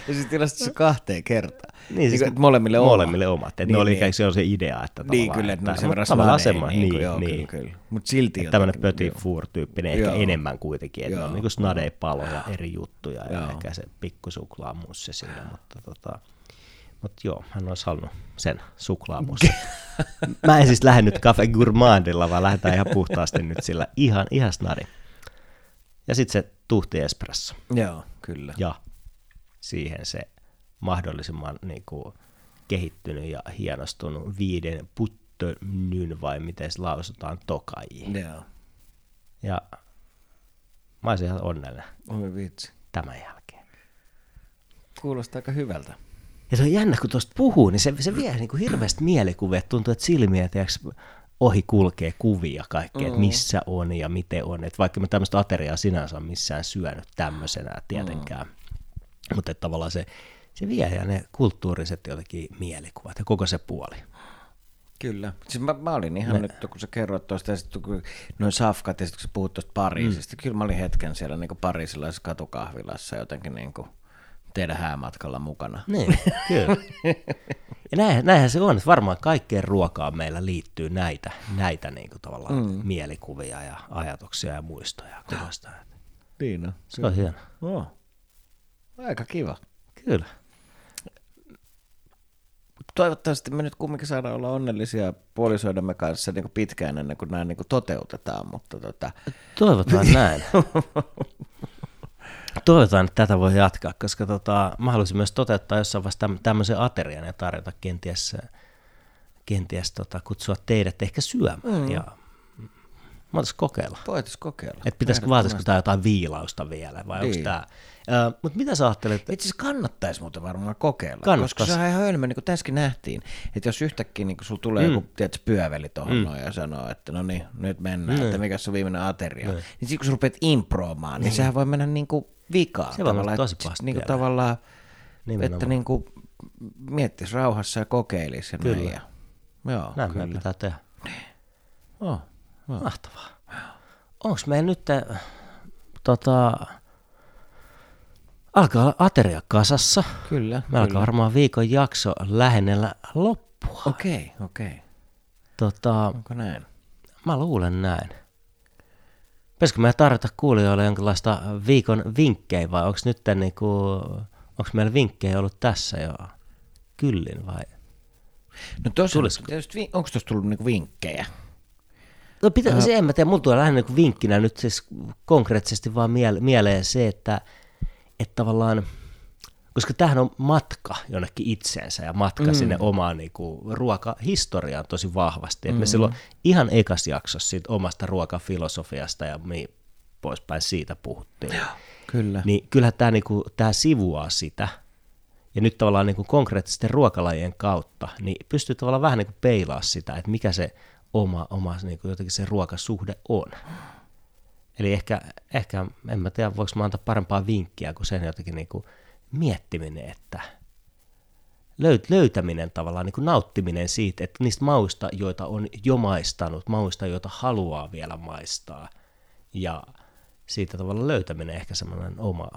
Ja siis tilasit se kahteen kertaan. Niin, siis että molemmille molemmille omat. Että Niin, ne oli niin. se on se idea, että Niin, kyllä, että verran tavallaan snadeja, semmoinen, niin, niin, joo, niin. kyllä, kyllä. Mut silti Että tämmöinen petit four-tyyppinen, ehkä enemmän kuitenkin, että on niin kuin snadei-paloja, eri juttuja ja ehkä se pikku suklaamussi siinä, mutta tota, mutta joo, hän olisi halunnut sen suklaamussi. Mä en siis lähde nyt Cafe Gourmandilla, vaan lähdetään ihan puhtaasti nyt sillä ihan, ihan snadi. Ja sitten se tuhti espresso Joo, kyllä. ja siihen se mahdollisimman niin kuin, kehittynyt ja hienostunut viiden puttönyn vai miten se lausutaan tokaji. Joo. Ja mä olisin ihan onnellinen Oi vitsi. tämän jälkeen. Kuulostaa aika hyvältä. Ja se on jännä, kun tuosta puhuu, niin se, se vie niin kuin hirveästi mielikuvia, että tuntuu, että silmiä tiiäks, ohi kulkee kuvia kaikkea, mm. että missä on ja miten on. Että vaikka mä tämmöistä ateriaa sinänsä on missään syönyt tämmöisenä tietenkään, mm. Mutta että tavallaan se, se vie ja ne kulttuuriset jotenkin mielikuvat ja koko se puoli. Kyllä. Siis mä, mä olin ihan nyt, kun sä kerroit tuosta, ja sitten kun noin safkat, ja sitten kun sä puhut tuosta Pariisista, mm. kyllä mä olin hetken siellä niin pariisilaisessa katukahvilassa jotenkin niin kuin teidän häämatkalla mukana. Niin, kyllä. Ja näin, näinhän se on, että varmaan kaikkeen ruokaan meillä liittyy näitä, näitä niin kuin tavallaan mm. mielikuvia ja ajatuksia ja muistoja kuvasta. Niin no. Se on hieno. Oh. Aika kiva. Kyllä. Toivottavasti me nyt kumminkin saadaan olla onnellisia puolisoidemme kanssa niin kuin pitkään ennen kuin nämä niin kuin toteutetaan, mutta tota, Toivotaan näin. Toivotaan, että tätä voi jatkaa, koska tota, mä haluaisin myös toteuttaa jossain vaiheessa täm- tämmöisen aterian ja tarjota kenties, kenties tota, kutsua teidät ehkä syömään. Mm. Ja mä kokeilla. voitaisiin kokeilla. Että pitäisikö, tämä jotain viilausta vielä vai onko Niin. Tämä... Mutta mitä sä ajattelet? Itse asiassa kannattaisi muuten varmaan kokeilla, Kannattais. koska se on ihan hölmö, niin kuin tässäkin nähtiin, että jos yhtäkkiä niin sulla tulee mm. joku tiedätkö, pyöveli tuohon mm. noin ja sanoo, että no niin, nyt mennään, mm. että mikä se on viimeinen ateria, niin sitten kun sä rupeat improomaan, niin sehän voi mennä niin kuin vikaan. Se voi tavallaan, tosi että pahasti niin kuin tavallaan, Nimenomaan. että niin kuin miettisi rauhassa ja kokeilisi. Ja Kyllä. Näin, ja, joo, Näin kyllä. pitää tehdä. Oh, oh. Mahtavaa. Onko meillä nyt tota, alkaa olla ateria kasassa. Kyllä, Me alkaa varmaan viikon jakso lähennellä loppua. Okei, okei. Tota, Onko näin? mä luulen näin. Pitäisikö meidän tarjota kuulijoille jonkinlaista viikon vinkkejä vai onko nyt niinku, onko meillä vinkkejä ollut tässä jo kyllin vai? No tuossa, Tulisiko? tietysti, vi- onko tuossa tullut niinku vinkkejä? No pitä, se en mä tiedä, mulla tulee lähinnä niin vinkkinä nyt siis konkreettisesti vaan miele- mieleen se, että, että tavallaan, koska tämähän on matka jonnekin itseensä ja matka mm. sinne omaan niin kuin, ruokahistoriaan tosi vahvasti. Mm. Et me silloin ihan ekas jaksossa siitä omasta ruokafilosofiasta ja niin poispäin siitä puhuttiin. Kyllä. Niin kyllähän tämä, niinku, tämä sivuaa sitä. Ja nyt tavallaan niinku konkreettisten ruokalajien kautta, niin pystyy tavallaan vähän niinku peilaa sitä, että mikä se oma, oma niinku jotenkin se ruokasuhde on. Eli ehkä, ehkä, en mä tiedä, voiko mä antaa parempaa vinkkiä kuin sen jotenkin niinku miettiminen, että löyt, löytäminen tavallaan, niin kuin nauttiminen siitä, että niistä mauista, joita on jo maistanut, mauista, joita haluaa vielä maistaa, ja siitä tavalla löytäminen ehkä semmoinen oma,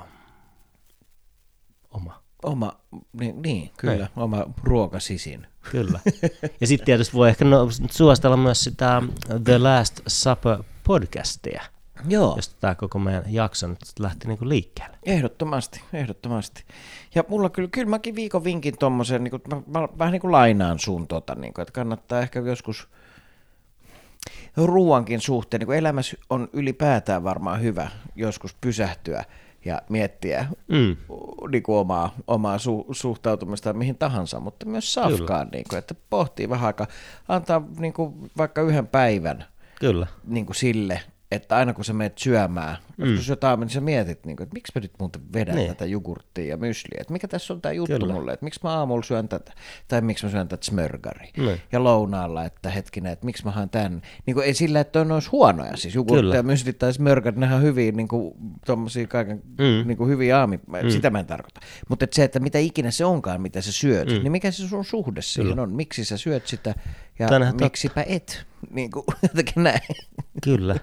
oma. Oma, niin, niin kyllä, Hei. oma ruokasisin. Kyllä. Ja sitten tietysti voi ehkä no, suositella myös sitä The Last Supper podcastia. Joo. Josta tämä koko meidän jakso nyt lähti niinku liikkeelle. Ehdottomasti, ehdottomasti. Ja mulla kyllä, kyllä mäkin viikon vinkin tuommoisen, niin mä, mä, vähän niin kuin lainaan sun tota, niin kuin, että kannattaa ehkä joskus ruuankin suhteen, niin kuin elämässä on ylipäätään varmaan hyvä joskus pysähtyä ja miettiä mm. niin kuin omaa, omaa su, suhtautumista mihin tahansa, mutta myös safkaan, niin kuin, että pohtii vähän aikaa, antaa niin kuin, vaikka yhden päivän Kyllä. Niin kuin sille, että aina kun sä menet syömään, mm. jos jotain, niin sä mietit, niin kuin, että miksi mä nyt muuten vedän niin. tätä jogurttia ja mysliä, että mikä tässä on tämä juttu Kyllä. mulle, että miksi mä aamulla syön tätä, tai miksi mä syön tätä smörgari. Niin. Ja lounaalla, että hetkinen, että miksi mä haen tämän. Niin kuin, ei sillä, että on olisi huonoja, siis jogurtti ja mysli tai smörgari, ne on hyviä, niin kuin, tommosia kaiken, mm. niin kuin hyviä aami, mm. sitä mä en tarkoita. Mutta että se, että mitä ikinä se onkaan, mitä sä syöt, mm. niin mikä se sun suhde siihen on, miksi sä syöt sitä ja Tänä miksipä tot... et, niin kuin, jotenkin näin. Kyllä.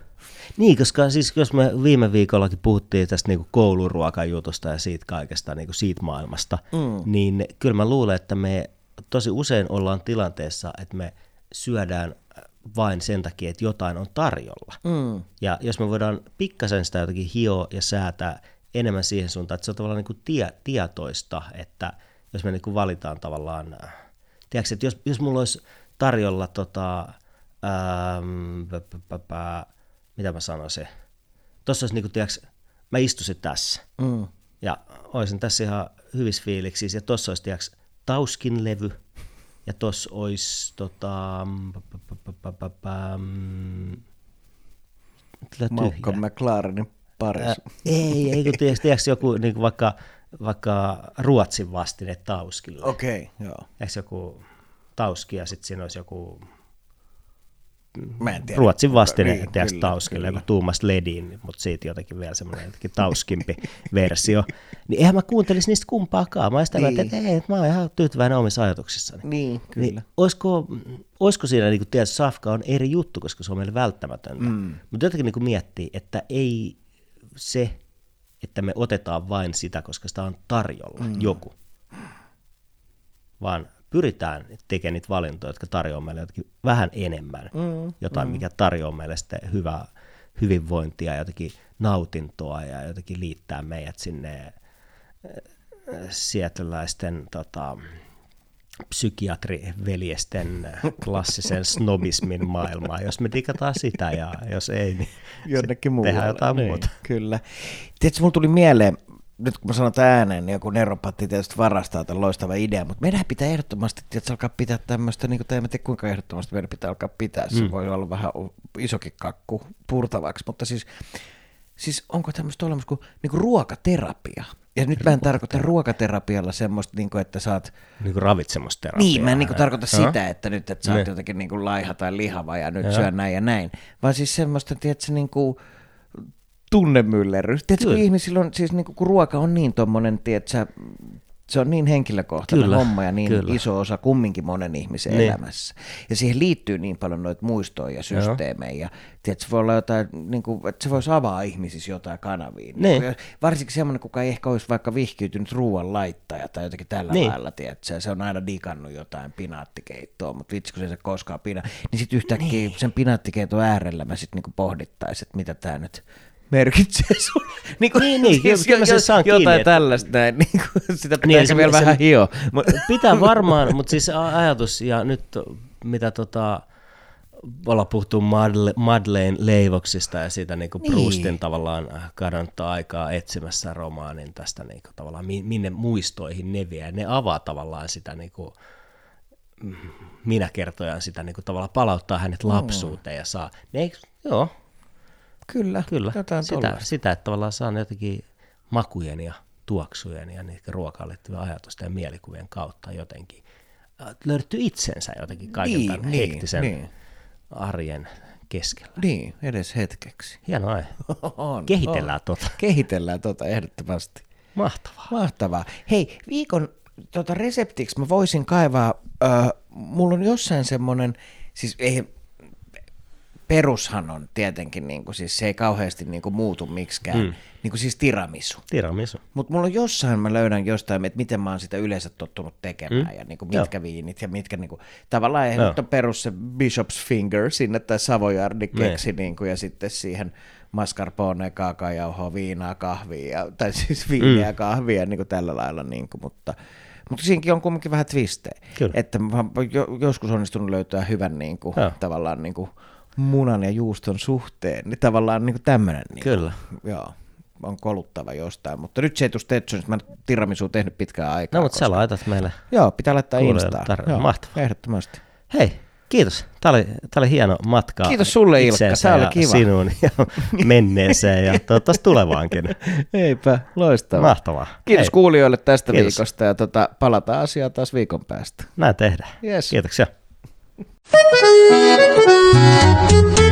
Niin, koska siis jos me viime viikollakin puhuttiin tästä niin kouluruokajutusta ja siitä kaikesta, niin siitä maailmasta, mm. niin kyllä mä luulen, että me tosi usein ollaan tilanteessa, että me syödään vain sen takia, että jotain on tarjolla. Mm. Ja jos me voidaan pikkasen sitä jotenkin hioa ja säätää enemmän siihen suuntaan, että se on tavallaan niin kuin tie, tietoista, että jos me niin kuin valitaan tavallaan, tiedätkö, että jos, jos mulla olisi tarjolla tota, ähm, mitä mä sanoisin, tuossa olisi niinku, tiiäks, mä istuisin tässä mm. ja olisin tässä ihan hyvissä fiiliksissä ja tuossa olisi tiiäks, Tauskin levy ja tuossa olisi tota, Malcolm McLarenin paris. ei, ei kun tiiäks, joku niin vaikka, vaikka Ruotsin vastine Tauskille. Okei, okay, joo. Eikö joku Tauski ja sitten siinä olisi joku Mä en tiedä. Ruotsin vastine niin, tiedätkö, Tauskille, kun Tuumas Ledin, mutta siitä jotenkin vielä semmoinen jotenkin tauskimpi versio. Niin eihän mä kuuntelisi niistä kumpaakaan. Mä sitä niin. että ei, mä oon ihan tyytyväinen omissa ajatuksissani. Niin, kyllä. Niin, olisiko, olisiko siinä, niin kuin tiedät, safka on eri juttu, koska se on meille välttämätöntä. Mm. Mutta jotenkin niin kuin miettii, että ei se, että me otetaan vain sitä, koska sitä on tarjolla mm. joku, vaan pyritään tekemään niitä valintoja, jotka tarjoavat meille jotakin vähän enemmän, mm, jotain, mm. mikä tarjoaa meille sitten hyvää hyvinvointia, jotakin nautintoa ja jotenkin liittää meidät sinne äh, sietläisten tota, psykiatriveljesten klassisen snobismin maailmaa. Jos me digataan sitä ja jos ei, niin Jonnekin tehdään jotain niin, muuta. Kyllä. Tiedätkö, mulla tuli mieleen, nyt kun mä sanon ääneen, niin joku neropatti tietysti varastaa tämän loistava idea, mutta meidän pitää ehdottomasti että alkaa pitää tämmöistä, niin kuin, en tiedä kuinka ehdottomasti meidän pitää alkaa pitää, se mm. voi olla vähän isokin kakku purtavaksi, mutta siis, siis onko tämmöistä olemassa kuin, niin kuin ruokaterapia? Ja nyt mä en tarkoita ruokaterapialla semmoista, niin kuin, että saat... Niin kuin ravitsemusterapiaa. Niin, mä en niin kuin tarkoita ja. sitä, että nyt että sä oot jotenkin niin kuin laiha tai lihava ja nyt ja. syö näin ja näin, vaan siis semmoista, tiedätkö, niin kuin, tunnemyllerrys. Tiedätkö, kun ihmisillä on, siis niin kun ruoka on niin tuommoinen, tiedätkö, se on niin henkilökohtainen kyllä, homma ja niin kyllä. iso osa kumminkin monen ihmisen niin. elämässä. Ja siihen liittyy niin paljon noita muistoja ja systeemejä. Ja tiedätkö, se voi olla jotain, niin kuin, että se voisi avaa ihmisissä jotain kanavia. Niin. Niin varsinkin semmoinen, kuka ei ehkä olisi vaikka vihkiytynyt ruoan laittaja tai jotenkin tällä niin. lailla, tiedätkö, se on aina digannut jotain pinaattikeittoa, mutta vitsi kun se ei koskaan pina, niin sitten yhtäkkiä niin. sen pinaattikeiton äärellä mä sitten niin pohdittais, että mitä tämä nyt merkitsee sulle. Niin, kuin, niin, niin siis kyllä mä sen saan Jotain kiinni, tällaista näin, niin kuin, sitä pitää niin, se, vielä se, vähän hio. Pitää varmaan, mutta siis ajatus, ja nyt mitä tota, ollaan puhuttu Madle, Madeleine leivoksista ja siitä niin kuin niin. Proustin tavallaan kadonnutta aikaa etsimässä romaanin tästä niin kuin, tavallaan minne muistoihin ne vie. Ne avaa tavallaan sitä niin kuin, minä kertojan sitä niin kuin, tavallaan palauttaa hänet lapsuuteen ja saa, ne, joo, Kyllä, Kyllä. Jotain sitä, sitä, että tavallaan saa jotenkin makujen ja tuoksujen ja niitä ruokaan liittyvien ajatusten ja mielikuvien kautta jotenkin äh, löytyy itsensä jotenkin kaiken niin, tämän niin, hektisen niin. arjen keskellä. Niin, edes hetkeksi. Hienoa. on, Kehitellään on. tota. Kehitellään tota ehdottomasti. Mahtavaa. Mahtavaa. Hei, viikon tota reseptiksi mä voisin kaivaa, ö, mulla on jossain semmoinen, siis ei, perushan on tietenkin, niin kuin, siis se ei kauheasti niin kuin, muutu miksikään, mm. niin kuin, siis tiramisu. Tiramisu. Mutta mulla on jossain, mä löydän jostain, että miten mä oon sitä yleensä tottunut tekemään, mm. ja niin kuin, mitkä Joo. viinit ja mitkä, niin kuin, tavallaan on perus se Bishop's Finger sinne, tai Savoyardi keksi, niin kuin, ja sitten siihen mascarpone, kaakajauhoa, viinaa, kahvia, ja, tai siis viiniä ja mm. kahvia, niin kuin tällä lailla, niin kuin, mutta mutta siinäkin on kuitenkin vähän twistejä. Kyllä. Että mä jo, joskus onnistunut löytää hyvän niin kuin, tavallaan niin kuin, munan ja juuston suhteen, niin tavallaan niin tämmöinen. Niin Kyllä. Joo, on koluttava jostain, mutta nyt se ei tule Stetsonista, mä en tiramisu tehnyt pitkään aikaa. No, mutta koska... sä laitat meille. Joo, pitää laittaa Instaan. Joo, Mahtavaa. Ehdottomasti. Hei, kiitos. Tämä oli, tämä oli hieno matka. Kiitos sulle Ilkka, tämä oli kiva. Sinuun ja menneeseen ja toivottavasti tulevaankin. Eipä, loistavaa. Mahtavaa. Kiitos Hei. kuulijoille tästä kiitos. viikosta ja tota, palataan asiaan taas viikon päästä. Näin tehdään. Yes. Kiitoksia. Thank you.